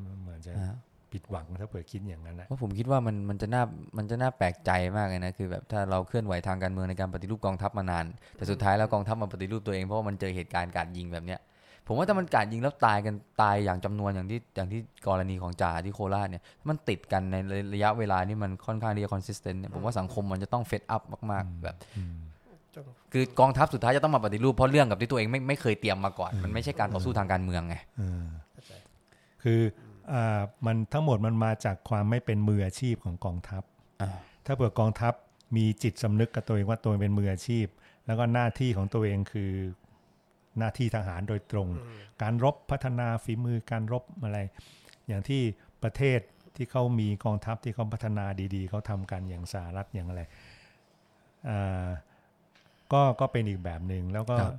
มันเหมือนจะอ่าผิดหวังถ้าเผื่อคิดอย่างนั้นนะเพราะผมคิดว่ามันมันจะน่ามันจะน่าแปลกใจมากเลยนะคือแบบถ้าเราเคลื่อนไหวทางการเมืองในการปฏิรูปกองทัพมานาน แต่สุดท้ายแล้วกองทัพมาปฏิรูปตัวเองเพราะว่ามันเจอเหตุการณ์การยิงแบบเนี้ย ผมว่าถ้ามันการยิงแล้วตายกันตายอย่างจำนวนอย่างที่อย่างที่กรณีของจ่าที่โคราชเนี่ยมันติดกันในระยะเวลานี่มันค่อนข้างที่จะ consistent เนี่ยผมว่าสังคมมันจะต้องเฟดอัพมากๆแบบอืมคือกองทัพสุดท้ายจะต้องมาปฏิรูปเพราะเรื่องกับที่ตัวเองไม่ไม่เคยเตรียมมาก่อน มันไม่ใช่การต่อสู้ทางการเมืองไงเออคืออ่ามันทั้งหมดมันมาจากความไม่เป็นมืออาชีพของกองทัพอ่าถ้าเผื่อกองทัพมีจิตสำนึกกับตัวเองว่าตัวเองเป็นมืออาชีพ แล้วก็หน้าที่ของตัวเองคือ หน้าที่ทหารโดยตรง การรบพัฒนาฝีมือการรบอะไร อย่างที่ประเทศที่เขามีกองทัพที่เขาพัฒนาดีๆ เขาทำกันอย่างสหรัฐอย่างอะไรอ่าก็ก็เป็นอีกแบบหนึ่งแล้วก็ครับ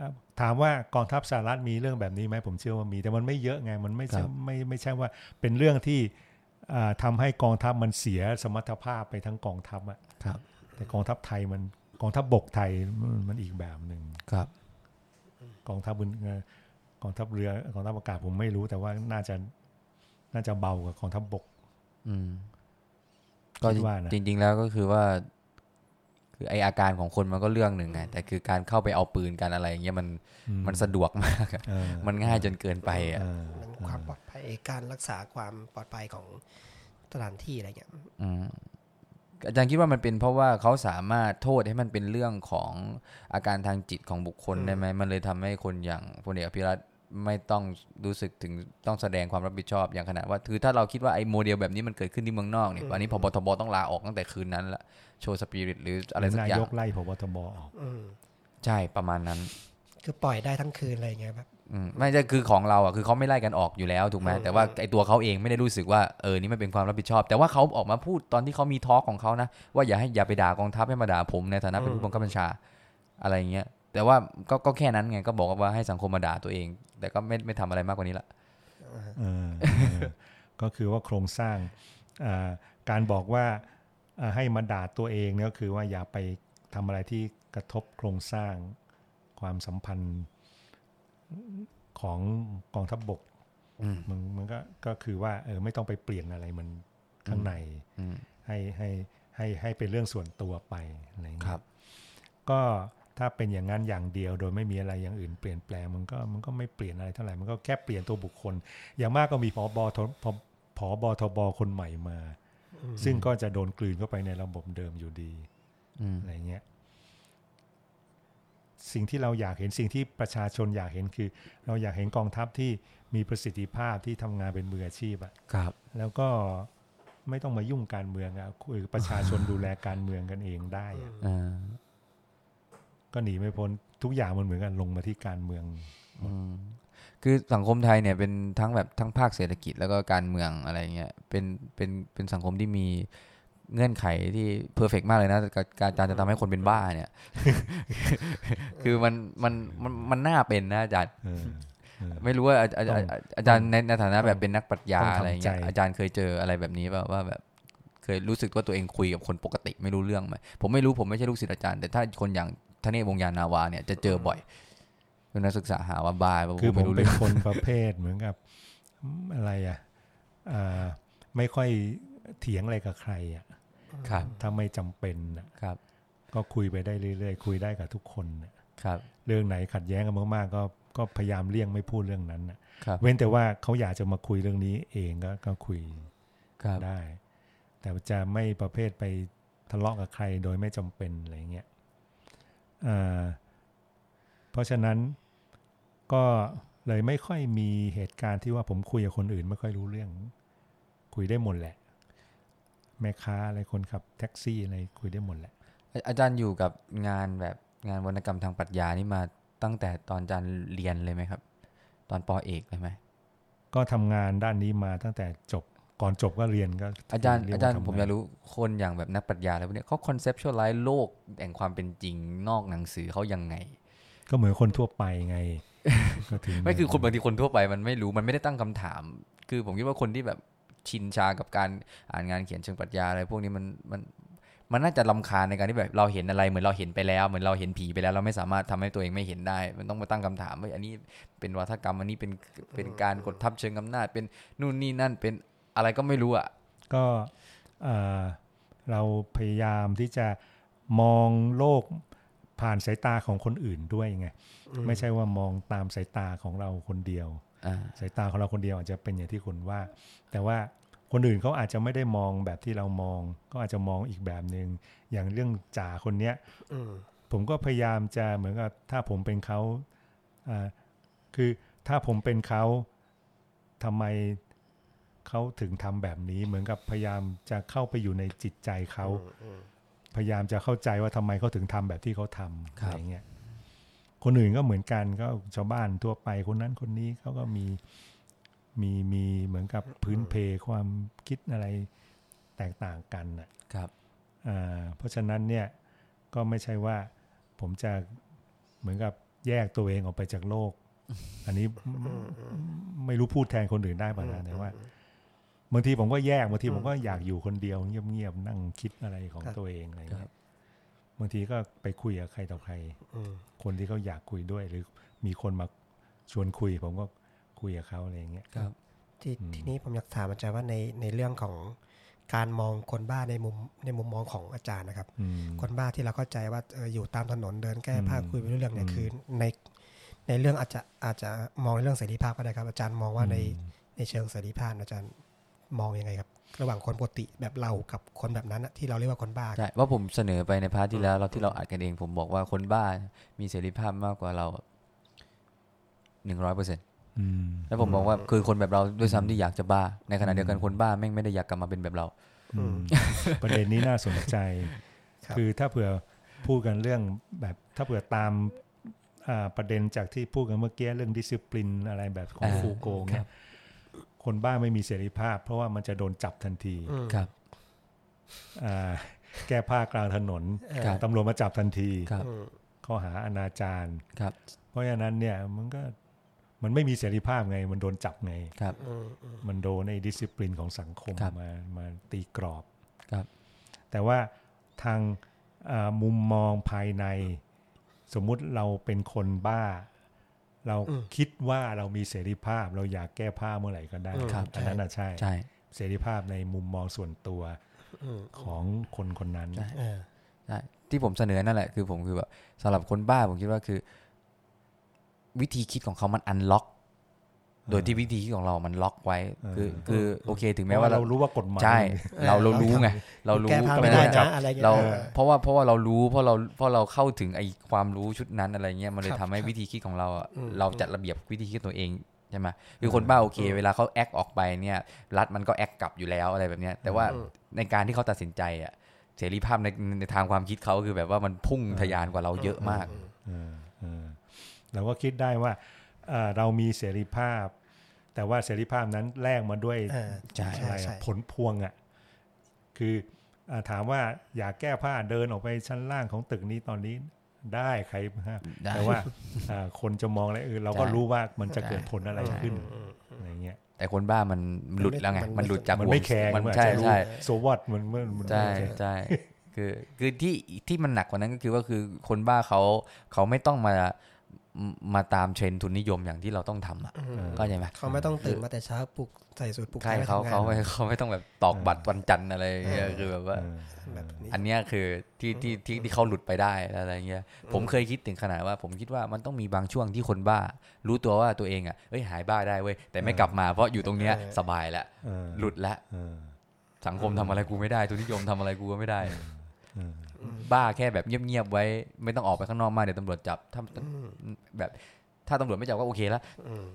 อ่าถามว่ากองทัพสหรัฐมีเรื่องแบบนี้ไหมผมเชื่อว่ามี แต่มันไม่เยอะไงมันไม่ใช่ครับไม่ไม่ใช่ว่าเป็นเรื่องที่อ่าทำให้กองทัพมันเสียสมรรถภาพไปทั้งกองทัพอะครับแต่กองทัพไทยมันกองทัพบกไทยมันมันอีกแบบหนึ่งครับ กองทัพบนเอ่อกองทัพเรือกองทัพอากาศผมไม่รู้ แต่ว่าน่าจะน่าจะเบากว่ากองทัพบก อืม ก็คิดว่านะจริง ๆ แล้วก็คือว่า คือไออาการของคนมันก็เรื่องหนึ่งไงแต่คือการเข้าไปเอาปืนกันอะไรอย่างเงี้ยมันอืมันสะดวกมากอะเออมันง่ายจนเกินไปอะเออมันความปลอดภัยการรักษาความปลอดภัยของสถานที่อะไรเงี้ย อืมอาจารย์คิดว่ามันเป็นเพราะว่าเขาสามารถโทษให้มันเป็นเรื่องของอาการทางจิตของบุคคลได้ไหมมันเลยทำให้คนอย่างพลเอกอภิรัตน์ไม่ต้องรู้สึกถึงต้องแสดงความรับผิดชอบอย่างขนาดว่าคือถ้าเราคิดว่าไอ้โมเดลแบบนี้มันเกิดขึ้นที่เมืองนอกเนี่ยวันนี้พบทบต้องลาออกตั้งแต่คืนนั้นละโชว์สปิริตหรืออะไรสักนาอย่ายงกไล่พบตบออกอืมใช่ประมาณนั้น คือปล่อยได้ทั้งคืนอะไรอย่างเงี้ยครับอืม ไม่ใช่คือของเราอะคือเขาไม่ไล่กันออกอยู่แล้วถูกไหมอืมแต่ว่าไอตัวเขาเองไม่ได้รู้สึกว่าเออนี่ไม่เป็นความรับผิดชอบ แต่ว่าเขาออกมาพูดตอนที่เขามีทอล์กของเขานะว่าอย่าให้อย่าไปด่ากองทัพให้มาด่าผมในฐานะเป็นผู้บังคับบัญชาอะไรอย่างเงี้ยแต่ว่าก็ก็แค่นั้นไงก็บอกว่าให้สังคมมาด่าตัวเอง แต่ก็ไม่ไม่ทำอะไรมากกว่านี้ละเออเออก็คือว่าโครงสร้างอ่าการบอกว่าอ่าให้มาด่าตัวเองเนี่ยก็คือว่าอย่าไปทำอะไรที่กระทบโครงสร้างความสัมพันธ์ ของกองทัพบบกอืมมันมันก็ก็คือว่าเออไม่ต้องไปเปลี่ยนอะไรมันข้างในอืมให้ให้ให้ให้เป็นเรื่องส่วนตัวไปอะไรอย่างคเงี้รัยบก็ถ้าเป็นอย่างนั้นอย่างเดียวโดยไม่มีอะไรอย่างอื่นเปลี่ยนแปลงมันก็มันก็ไม่เปลี่ยนอะไรเท่าไหร่มันก็แค่เปลี่ยนตัวบุคคล อย่างมากก็มีพอบทพผอบทบคนใหม่มา ซึ่งก็จะโดนกลืนเข้าไปในระบบเดิมอยู่ดีอืมอะไรเงี้ย สิ่งที่เราอยากเห็นสิ่งที่ประชาชนอยากเห็นคือ เราอยากเห็นกองทัพที่มีประสิทธิภาพที่ทำงานเป็นมืออาชีพอะครับ แล้วก็ไม่ต้องมายุ่งการเมืองอะคุยประชาชนดูแลการเมืองกันเองได้อะอ่าก็หนีไม่พ้นทุกอย่างมันเหมือนกันลงมาที่การเมืองอืมคือสังคมไทยเนี่ยเป็นทั้งแบบทั้งภาคเศรษฐกิจแล้วก็การเมืองอะไรเงี้ยเป็นเป็นเป็นสังคมที่มี เงื่อนไขที่เพอร์เฟกมากเลยนะการการการจะทำให้คนเป็นบ้าเนี่ย คือมันมันมันมันน่าเป็นนะอาจารย์เออเออไม่รู้ว่าอาอาอาอาอาจารย์ในในฐานะแบบเป็นนักปรัชญาต้องทำอะไรเงี้ยใจอาจารย์เคยเจออะไรแบบนี้เปล่าว่าแบบเคยรู้สึกว่าตัวเองคุยกับคนปกติไม่รู้เรื่องไหมผมไม่รู้ผมไม่ใช่ลูกศิษย์อาจารย์แต่ถ้าคนอย่างทเนศวงศ์ยานาวาเนี่ยจะเจอบ่อยเป็นนักศึกษาหาว่าบ้าว่าคือผไม่มรู้เป็เรื่นองคนประเภทเหมือนกับอืมอะไรอะอ่าไม่ค่อยเถียงอะไรกับใครอะ ครับถ้าไม่จำเป็นน่ะครับ ก็คุยไปได้เรื่อยๆ คุยได้กับทุกคนน่ะครับ เรื่องไหนขัดแย้งกันมากๆ ก็ก็พยายามเลี่ยงไม่พูดเรื่องนั้นน่ะครับ เว้นแต่ว่าเขาอยากจะมาคุยเรื่องนี้เองก็ก็คุยครับได้ แต่จะไม่ประเภทไปทะเลาะกับใครโดยไม่จำเป็นอะไรเงี้ยอ่าเพราะฉะนั้นก็เลยไม่ค่อยมีเหตุการณ์ที่ว่าผมคุยกับคนอื่น ไม่ค่อยรู้เรื่อง คุยได้หมดแหละ แม่ค้าอะไรคนขับแท็กซี่อะไรคุยได้หมดแหละอาอาจารย์อยู่กับงานแบบงานวรรณกรรมทางปรัชญานี่มาตั้งแต่ตอนอาจารย์เรียนเลยไหมครับ ตอนปอเอกเลยไหมก็ทำงานด้านนี้มาตั้งแต่จบก่อนจบก็เรียนก็อาจารย์เกอาว่จารย์ทำงนผมอยากรู้คนอย่างแบบนักปรัชญาอะไรพวกเนี้ยเขาคอนเซปชวลไลซ์โลกแห่งความเป็นจริงนอกหนังสือเขายังไง ก็เหมือนคนทั่วไปไงก็ถึงไม่คือคนบางทีคนทั่วไปมันไม่รู้มันไม่ได้ตั้งคำถาม คือผมคิดว่าคนที่แบบ ชินชากับการอ่านงานเขียนเชิงปรัชญาอะไรพวกนี้มันมันมันน่าจะลำคาญในการที่แบบเราเห็นอะไรเหมือนเราเห็นไปแล้ว เหมือนเราเห็นผีไปแล้ว เราไม่สามารถทำให้ตัวเองไม่เห็นได้ มันต้องมาตั้งคำถามว่าอันนี้เป็นวัฒกรรมอันนี้เป็นเป็นการกดทับเชิงอำนาจเป็นนู่นนี่นั่นเป็นอะไรก็ไม่รู้อะก็เอ่อเราพยายามที่จะมองโลกผ่านสายตาของคนอื่นด้วยไงไม่ใช่ว่ามองตามสายตาของเราคนเดียวอ่า สายตาของเราคนเดียวอาจจะเป็นอย่างที่คุณว่า แต่ว่าคนอื่นเขาอาจจะไม่ได้มองแบบที่เรามองก็อาจจะมองอีกแบบหนึง่งอย่างเรื่องจ่าคนเนี้ยอืมผมก็พยายามจะเหมือนกับถ้าผมเป็นเขาอ่าคือถ้าผมเป็นเขาทำไมเขาถึงทำแบบนี้ เหมือนกับพยายามจะเข้าไปอยู่ในจิตใจเขาพยายามจะเข้าใจว่าทำไมเขาถึงทำแบบที่เขาทำอะไรเงี้ย คนอื่นก็เหมือนกันก็ชาวบ้านทั่วไปคนนั้นคนนี้เขาก็มีมีมีเหมือนกับพื้นเพความคิดอะไรแตกต่างกันน่ะครับอ่าเพราะฉะนั้นเนี่ยก็ไม่ใช่ว่าผมจะเหมือนกับแยกตัวเองออกไปจากโลก อันนี้ไม่รู้พูดแทนคนอื่นได้ป่ะนะแต่ว่าบางทีผมก็แยกบางทีผมก็อยากอยู่คนเดียวเงียบๆนั่งคิดอะไรของครับตัวเองอะไรคเงี้รัย บบางทีก็ไปคุยกับใครต่อใครอืมคนที่เขาอยากคุยด้วย หรือมีคนมาชวนคุย ผมก็คุยกับเขาอะไรอย่างเงี้ยครับทีอืมทีนี้ผมอยากถามอาจารย์ว่าในในเรื่องของการมองคนบ้าในมุมในมุมมองของอาจารย์นะครับอืมคนบ้าที่เราเข้าใจว่าเอออยู่ตามถนนเดินแก้ผ้าอืมคุยไปเรื่องเนี่ยอืมคือในในเรื่องอาจจะอาจจะมองในเรื่องเสรีภาพก็ได้ครับ อาจารย์มองว่าในอืมในเชิงเสรีภาพอาจารย์มองยังไงครับ ระหว่างคนปกติแบบเรากับคนแบบนั้นอะที่เราเรียกว่าคนบ้าใช่ว่าผมเสนอไปใน part ที่แล้วเราที่เราอัดกันเอง ผมบอกว่าคนบ้ามีเสรีภาพมากกว่าเราหนึ่งร้อยเปอร์เซ็นต์อืมแล้วผมมองว่าคือคนแบบเราด้วยซ้ำที่อยากจะบ้า ในขณะเดียวกันคนบ้าแม่งไม่ได้อยากกลับมาเป็นแบบเราอืมประเด็นนี้น่าสนใจครับคือถ้าเผื่อพูดกันเรื่องแบบถ้าเผื่อตามอ่าประเด็นจากที่พูดกันเมื่อกี้เรื่อง discipline อะไรแบบของอ่าฟูโกต์เนี่ย คนบ้าไม่มีเสรีภาพ เพราะว่ามันจะโดนจับทันทีอืมครับอ่าแก้ผ้ากลางถนนครับตำรวจมาจับทันทีครับอืมข้อหาอนาจารครับ เพราะฉะนั้นเนี่ยมันก็มันไม่มีเสรีภาพไง มันโดนจับไงครับอืมอืมมันโดนในดิสซิปลินของสังคมครับมามาตีกรอบครับ แต่ว่าทางอ่ามุมมองภายใน สมมุติเราเป็นคนบ้า เราคิดว่าเรามีเสรีภาพ เราอยากแก้ผ้าเมื่อไหร่ก็ได้ครับอันนั้นน่ะใช่ใช่เสรีภาพในมุมมองส่วนตัวอืมของคนคนนั้นใช่เออใช่ที่ผมเสนอนั่นแหละ คือผมคือแบบสำหรับคนบ้าผมคิดว่าคือ วิธีคิดของเขามันอันล็อก โดยที่วิธีคิดของเรามันล็อกไว้ คือคือโอเคถึงเพแม้ราะว่าว่าเราเรารู้ว่ากฎหมายใช่เราเรารู้ไงเรารู้แก้ผ้าก็ไม่ไม่ได้ได้นะอะไรเงี้ยเราออเพราะว่าเพราะว่าเรารู้เพราะเราเพราะเราเข้าถึงไอ้ความรู้ชุดนั้นอะไรเงี้ยมันเลยครับทำให้ครับวิธีคิดของเราอะอืมเราจัดระเบียบวิธีคิดตัวเองใช่ไหมคือคนบ้าโอเค เวลาเขาแอคออกไปเนี่ยรัฐมันก็แอคกลับอยู่แล้วอะไรแบบเนี้ยแต่ว่าในการที่เขาตัดสินใจอะเสรีภาพในในทางความคิดเขาคือแบบว่ามันพุ่งทะยานกว่าเราเยอะมากเออเออเราก็คิดได้ว่าเอ่อเรามีเสรีภาพ แต่ว่าเสรีภาพนั้นแลกมาด้วยเออใช่อะไรใช่อะผลพวงอะคืออาถามว่าอยากแก้ผ้าเดินออกไปชั้นล่างของตึกนี้ตอนนี้ได้ใครห้ามได้แต่ว่าอ่าคนจะมองอะไรเออเราก็ใช่รู้ว่ามันจะเกิดใช่ผลอะไรขึ้นอะไรเงี้ยแต่คนบ้ามันหลุดแล้วไง มันไม่มันหลุดจากมันไม่วงแคร์มันมันใช่อาจจะรู้ใช่ so what มันมันมันใช่ไม่แคร์ใช่คือคือที่ที่มันหนักกว่านั้นก็คือว่าคือคนบ้าเขาเขาไม่ต้องมา มาตามเทรนด์ทุนนิยมอย่างที่เราต้องทำอะก็ใช่ไหมเขาไม่ต้องตื่นมาแต่เช้าปลุกใส่สูทปลุกใช่ไปเขาทำงานเขาไม่เขาไม่ต้องแบบตอกบัตรวันจันทร์อะไรอย่างเงี้ยคือแบบว่าเออแบบนี้อันเนี้ยคือที่ที่ที่ที่เขาหลุดไปได้อะไรเงี้ยผมเคยคิดถึงขนาดว่า ผมคิดว่ามันต้องมีบางช่วงที่คนบ้า รู้ตัวว่าตัวเองอะเอ้ยหายบ้าได้เว้ยแต่ไม่กลับมาเพราะอยู่ตรงเนี้ยสบายแล้วเออหลุดแล้วเออสังคมทำอะไรกูไม่ได้ทุนนิยมทำอะไรกูก็ไม่ได้เออ บ้าแค่แบบเงียบๆไว้ ไม่ต้องออกไปข้างนอกมากเดี๋ยวตำรวจจับถ้าแบบ ถ้าตำรวจไม่จับก็โอเคแล้วอืม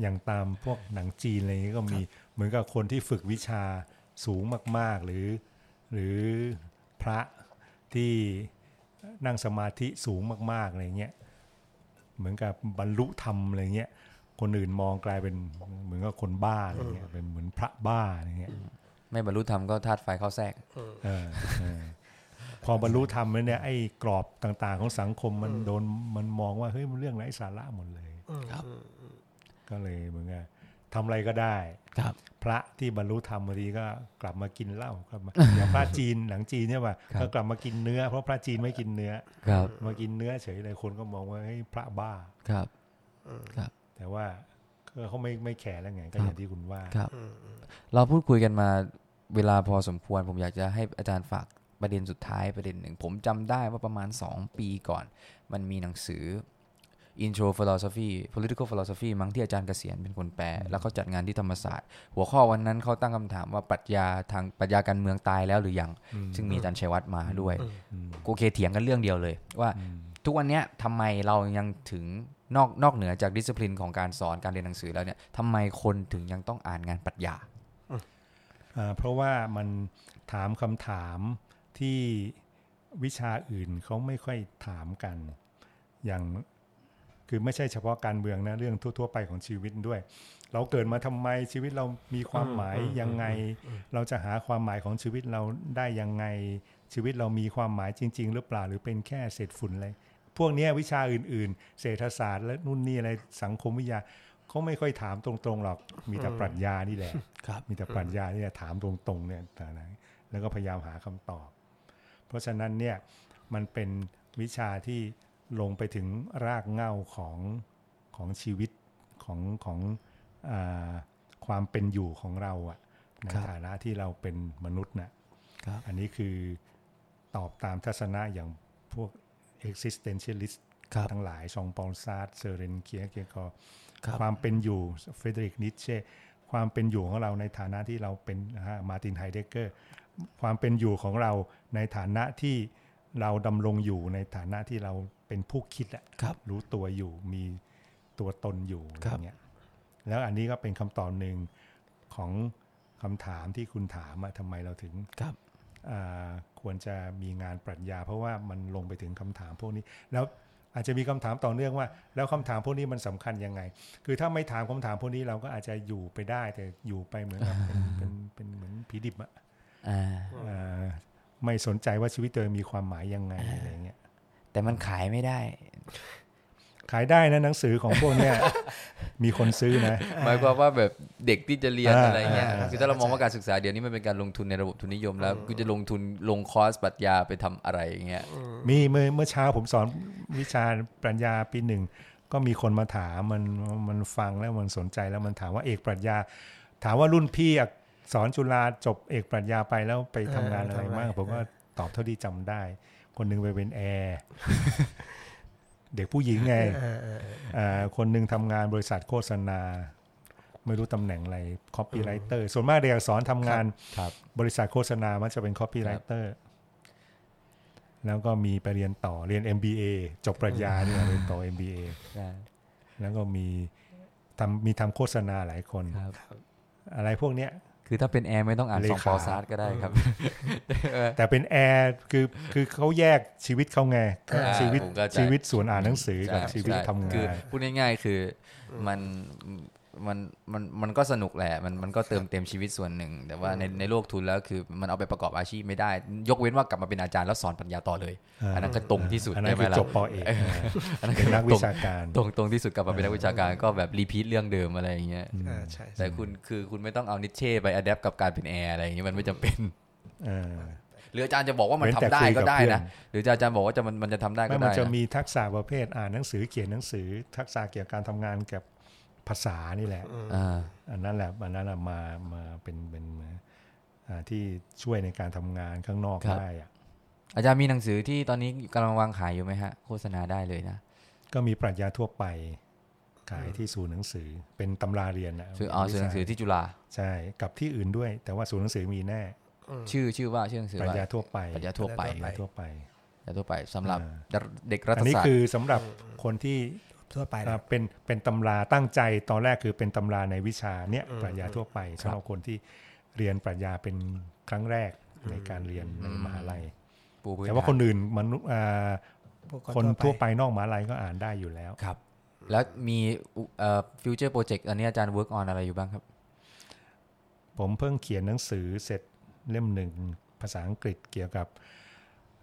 อย่างตามพวกหนังจีนอะไรอย่างนี้ก็มีเหมือนกับคนที่ฝึกวิชาสูงมาก ๆ หรือ หรือพระที่นั่งสมาธิสูงมาก ๆ อะไรเงี้ยเหมือนกับบรรลุธรรมอะไรเงี้ยคนอื่นมองกลายเป็นเหมือนกับคนบ้าอะไรเงี้ยเป็นเหมือนพระบ้าอะไรเงี้ย ไม่บรรลุธรรมก็ธาตุไฟเข้าแทรกเออเออพอบรรลุธรรมแล้วเนี่ยไอ้กรอบต่าง ๆ ของสังคมมันโดนมันมองว่าเฮ้ยมันเรื่องไร้สาระหมดเลยครับ ก็เลยเหมือนกับทำอะไรก็ได้ ครับ พระที่บรรลุธรรมบางทีก็กลับมากินเหล้ากลับมาอย่างพระจีนหลังจีนเนี่ยป่ะครับก็กลับมากินเนื้อ เพราะพระจีนไม่กินเนื้อ ครับ มากินเนื้อเฉยเลยคนก็มองว่าเฮ้ยพระบ้าครับแต่ว่าก็เขาไม่ไม่แคร์แล้วไงก็อย่างที่คุณว่าครับ เราพูดคุยกันมา เวลาพอสมควรผมอยากจะให้อาจารย์ฝากประเด็นสุดท้ายประเด็นหนึ่ง ผมจำได้ว่าประมาณ 2 ปีก่อน มันมีหนังสือ Intro Philosophy Political Philosophy มั้งที่อาจารย์เกษียณเป็นคนแปล แล้วเขาจัดงานที่ธรรมศาสตร์ หัวข้อวันนั้นเขาตั้งคำถามว่าปรัชญาทางปรัชญาการเมืองตายแล้วหรือยัง ซึ่งมีอาจารย์ชัยวัฒน์มาด้วยอืมโอเคเถียงกันเรื่องเดียวเลย ว่าอืมทุกวันเนี้ยทำไมเรายังถึงนอกนอกเหนือจากดิสซิ p ลินของการสอนการเรียนหนังสือแล้วเนี่ยทำไมคนถึงยังต้องอ่านงานปรัชญาอ่า เพราะว่ามันถามคำถามที่วิชาอื่นเขาไม่ค่อยถามกัน อย่างคือไม่ใช่เฉพาะการเมืองนะ เรื่องทั่ว ๆ ไปของชีวิตด้วย เราเกิดมาทำไมชีวิตเรามีความหมายยังไง เราจะหาความหมายของชีวิตเราได้ยังไง ชีวิตเรามีความหมายจริง ๆ หรือเปล่าหรือเป็นแค่เศษฝุ่นอะไรพวกเนี้ยวิชาอื่น ๆ เศรษฐศาสตร์และนู่นนี่อะไรสังคมวิทยา เขาไม่ค่อยถามตรงๆหรอก มีแต่ปรัชญานี่แหละครับมีแต่ปรัชญาที่จะถามตรงๆเนี่ยแต่ไหนแล้วก็พยายามหาคำตอบ เพราะฉะนั้นเนี่ยมันเป็นวิชาที่ลงไปถึงรากเหง้าของของชีวิตของของอาความเป็นอยู่ของเราอะในครับฐานะที่เราเป็นมนุษย์น่ะครับอันนี้คือตอบตามทัศนะอย่างพวก existentialist ครับทั้งหลายฌองปอลซาร์ตร์เซอเรนเคียร์เคกอร์ ครับความเป็นอยู่ฟรีดริชนีทเช่ความเป็นอยู่ของเราในฐานะที่เราเป็นมาร์ตินไฮเดกเกอร์ความเป็นอยู่ของเราในฐานะที่เราดำรงอยู่ในฐานะที่เราเป็นผู้คิดอะครับรู้ตัวอยู่มีตัวตนอยู่ครับอย่างเงี้ยแล้วอันนี้ก็เป็นคำตอบหนึ่งของคำถามที่คุณถามอะทำไมเราถึงครับอ่าควรจะมีงานปรัชญา เพราะว่ามันลงไปถึงคำถามพวกนี้ แล้ว อาจจะมีคำถามต่อเนื่องว่า แล้วคำถามพวกนี้มันสำคัญยังไง คือถ้าไม่ถามคำถามพวกนี้เราก็อาจจะอยู่ไปได้ แต่อยู่ไปเหมือนกับเป็นเป็นเป็นเหมือนผีดิบอะอ่าอ่าไม่สนใจว่าชีวิตตัวเองมีความหมายยังไงอะไรเงี้ยแต่มันขายไม่ได้ ขายได้นะหนังสือของพวกเนี้ยมีคนซื้อนะหมายความว่าแบบเด็กที่จะเรียนอ่าอะไรเงี้ยอ่าคือถ้าเรามองว่าการศึกษาเดี๋ยวนี้มันเป็นการลงทุนในระบบทุนนิยมแล้วกูจะลงทุนลงคอร์สปรัชญาไปทำอะไรอย่างเงี้ยมีเมื่อเมื่อเช้าผมสอนวิชาปรัชญาปีหนึ่งก็มีคนมาถามมันมันฟังแล้วมันสนใจแล้วมันถามว่าเอกปรัชญา ถามว่ารุ่นพี่อะสอนจุฬาจบเอกปรัชญาไปแล้วไปทำงานอะไรเออทำอะไรบ้างผมก็ตอบเท่าที่จำได้ คนหนึ่งไปเป็นแอร์ เด็กผู้หญิงไงเออเออเอออ่าคนหนึ่งทำงานบริษัทโฆษณา ไม่รู้ตำแหน่งอะไร copywriter ส่วนมากเด็กอักษรทำงานครับบริษัทโฆษณามันจะเป็น copywriter แล้วก็มีไปเรียนต่อเรียน MBA จบปรัชญาเนี่ยเรียนต่อ MBA ใช่แล้วก็มีทำมีทำโฆษณาหลายคนครับอะไรพวกเนี้ย คือถ้าเป็นแอร์ไม่ต้องอ่านเลยฌองปอลซาร์ตร์ก็ได้ครับ แต่เป็นแอร์คือคือเขาแยกชีวิตเขาไงอ่าชีวิตผมเข้าใจชีวิตส่วนอ่านหนังสือกับใช่ชีวิตใช่ทำคืองาอนพูดง่ายๆคือมัน มันมันมันก็สนุกแหละมันมันก็เติมเต็มชีวิตส่วนหนึ่ง แต่ว่าในในโลกทุนแล้วคือมันเอาไปประกอบอาชีพไม่ได้ ยกเว้นว่ากลับมาเป็นอาจารย์แล้วสอนปรัชญาต่อเลยอ่าอันนั้นก็ตรงที่สุดอันนั้ใช่นไหมคือล่ะจบปอเอกอันนั้นเป็คืนอนักตวิรงชาการตรงตรงที่สุดกลับมาเป็นนักวิชาการก็แบบ repeat เรื่องเดิมอะไรอย่างเงี้ยอ่าใช่แต่คุณคือคุณไม่ต้องเอานีทเช่ไป adapt กับการเป็นแอร์อะไรอย่างเงี้ยมันไม่จำเป็นเออหรืออาจารย์จะบอกว่ามันเว้นทำแต่ได้คุยกัก็บได้เพื่อนนะหรืออาจารย์บอกว่าจะมันมันจะทำได้ไม่ก็มันได้จะนะมีทักษะประเภทอ่านหนังสือเขียนหนังสือ ทักษะเกี่ยวกับการทำงานกับ ภาษานี่แหละอ่าอันนั้นแหละอันนั้นแหละมามาเป็นเป็นอ่าที่ช่วยในการทำงานข้างนอกได้อะอาจารย์มีหนังสือที่ตอนนี้กำลังวางขายอยู่ไหมฮะ โฆษณาได้เลยนะ ก็มีปรัชญาทั่วไปขายที่ศูนย์หนังสือเป็นตำราเรียนนะซื้อเอาซื้อหนังสือที่จุฬาใช่กับที่อื่นด้วย แต่ว่าศูนย์หนังสือมีแน่ ชื่อชื่อว่าชื่อหนังสือปรัชว่าญาทั่วไปปรัชญาทั่วไปปรัชญาทั่วไปปรัชญาทั่วไปสำหรับอ่าเด็กรัฐอันนี้ศาสตร์คือสำหรับคนที่ ทั่วไปอ่านะเป็นเป็นตำราตั้งใจตอนแรกคือเป็นตำราในวิชาเนี้ยปรัชญาทั่วไปสำหรับคนที่เรียนปรัชญาเป็นครั้งแรกในการเรียนในมหาลัยปูพื้นแต่ว่าฐานคนอื่นมนุษย์อ่าพวกคนทั่วไปนอกมหาลัยก็อ่านได้อยู่แล้วครับ แล้วมีเอ่อ future project อันนี้อาจารย์ work on อะไรอยู่บ้างครับ ผมเพิ่งเขียนหนังสือเสร็จเล่มหนึ่งภาษาอังกฤษเกี่ยวกับ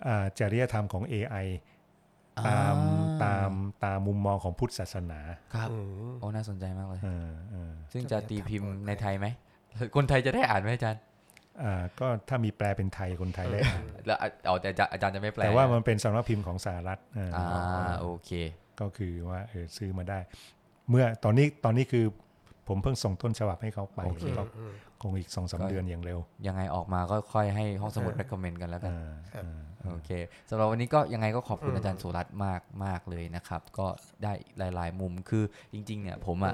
อ่าจริยธรรมของ AI ตามอ่าตามตามมุมมองของพุทธศาสนาครับอืมโอ้น่าสนใจมากเลยเออเออซึ่งจะตีพิมพ์ในไทยไหมคนไทยจะได้อ่านไหมอาจารย์อ่าก็ถ้ามีแปลเป็นไทยคนไทยได้อ่านแล้วอะเอาแต่อาจารย์อาจารย์จะไม่แปลแต่ว่ามันเป็นสำนักพิมพ์ของสหรัฐเออออ่าโอเค ก็คือว่าเออซื้อมาได้ เมื่อตอนนี้ตอนนี้คือ ผมเพิ่งส่งต้นฉบับให้เขาไปโอเคก็คงอีกสองสามเดือนอย่างเร็ว ยังไงออกมาก็ค่อยให้ห้องสมุด recommend กันแล้วกันอ่าอ่าโอเคสำหรับวันนี้ก็ยังไงก็ขอบคุณอาจารย์สุรัตน์มากมากเลยนะครับ ก็ได้หลาย ๆ มุมคือจริง ๆ เนี่ย ผมอะ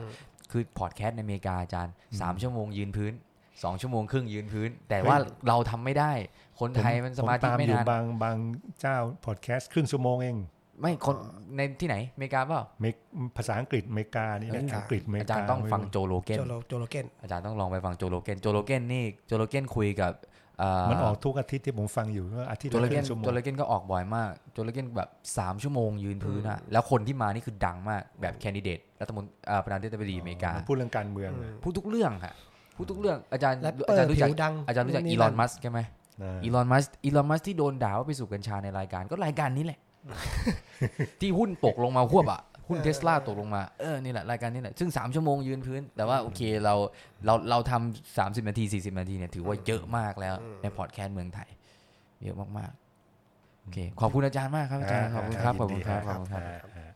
คือพอดแคสต์ในอเมริกาอาจารย์3ชั่วโมงยืนพื้น2ชั่วโมงครึ่งยืนพื้น แต่ว่าเราทำไม่ได้ คนไทยมันสมาธิผตไม่อยู่นานบางบางเจ้าพอดแคสต์ครึ่งชั่วโมงเอง ไม่คนในที่ไหนอเมริกาเปล่าเมกภาษาอังกฤษอเมริกานี่แหละอังกฤษอเมริอากาจารย์ต้องฟังโจโลเกนโจโลโจโลเกนอาจารย์ต้องลองไปฟังโจโลเกนโจโลเกนนี่โจโลเกนคุยกับเอ่อมันออกทุกอาทิตย์ที่ผมฟังอยู่ก็อาทิตย์โจละโลคเกรึ่นงชั่วโมโจงโลเกนก็ออกบ่อยมากโจโลเกนแบบ 3 ชั่วโมงยืนพื้นอะแล้วคนที่มานี่คือดังมากแบบแคนดิเดตรัฐมนตรีอ่าประธานาธิบดีอเมริกาพูดเรื่องการเมืองนะพูดทุกเรื่องฮะพูดทุกเรื่องอาจารย์แรปเปออาจารย์ร์รู้ผิจักวดังอาจารย์รู้จักอีนี่ลอนนั่นมัสใช่ไหมนะอีลอนมัสอีลอนมัสที่โดนด่าว่าไปสูบกัญชาในรายการก็รายการนี้แหละ ที่หุ้นตกลงมาควบอะหุ้นเทสลาตกลงมาเออนี่แหละรายการนี้แหละซึ่ง 3 ชั่วโมงยืนพื้น แต่ว่าโอเคเราเราเราทำสามสิบนาที 40 นาทีเนี่ยถือว่าเยอะมากแล้วในพอดแคสต์เมืองไทย เยอะมากๆโอเคขอบคุณอาจารย์มากครับอาจารย์ขอบคุณครับขอบคุณครับขอบคุณครับอ่า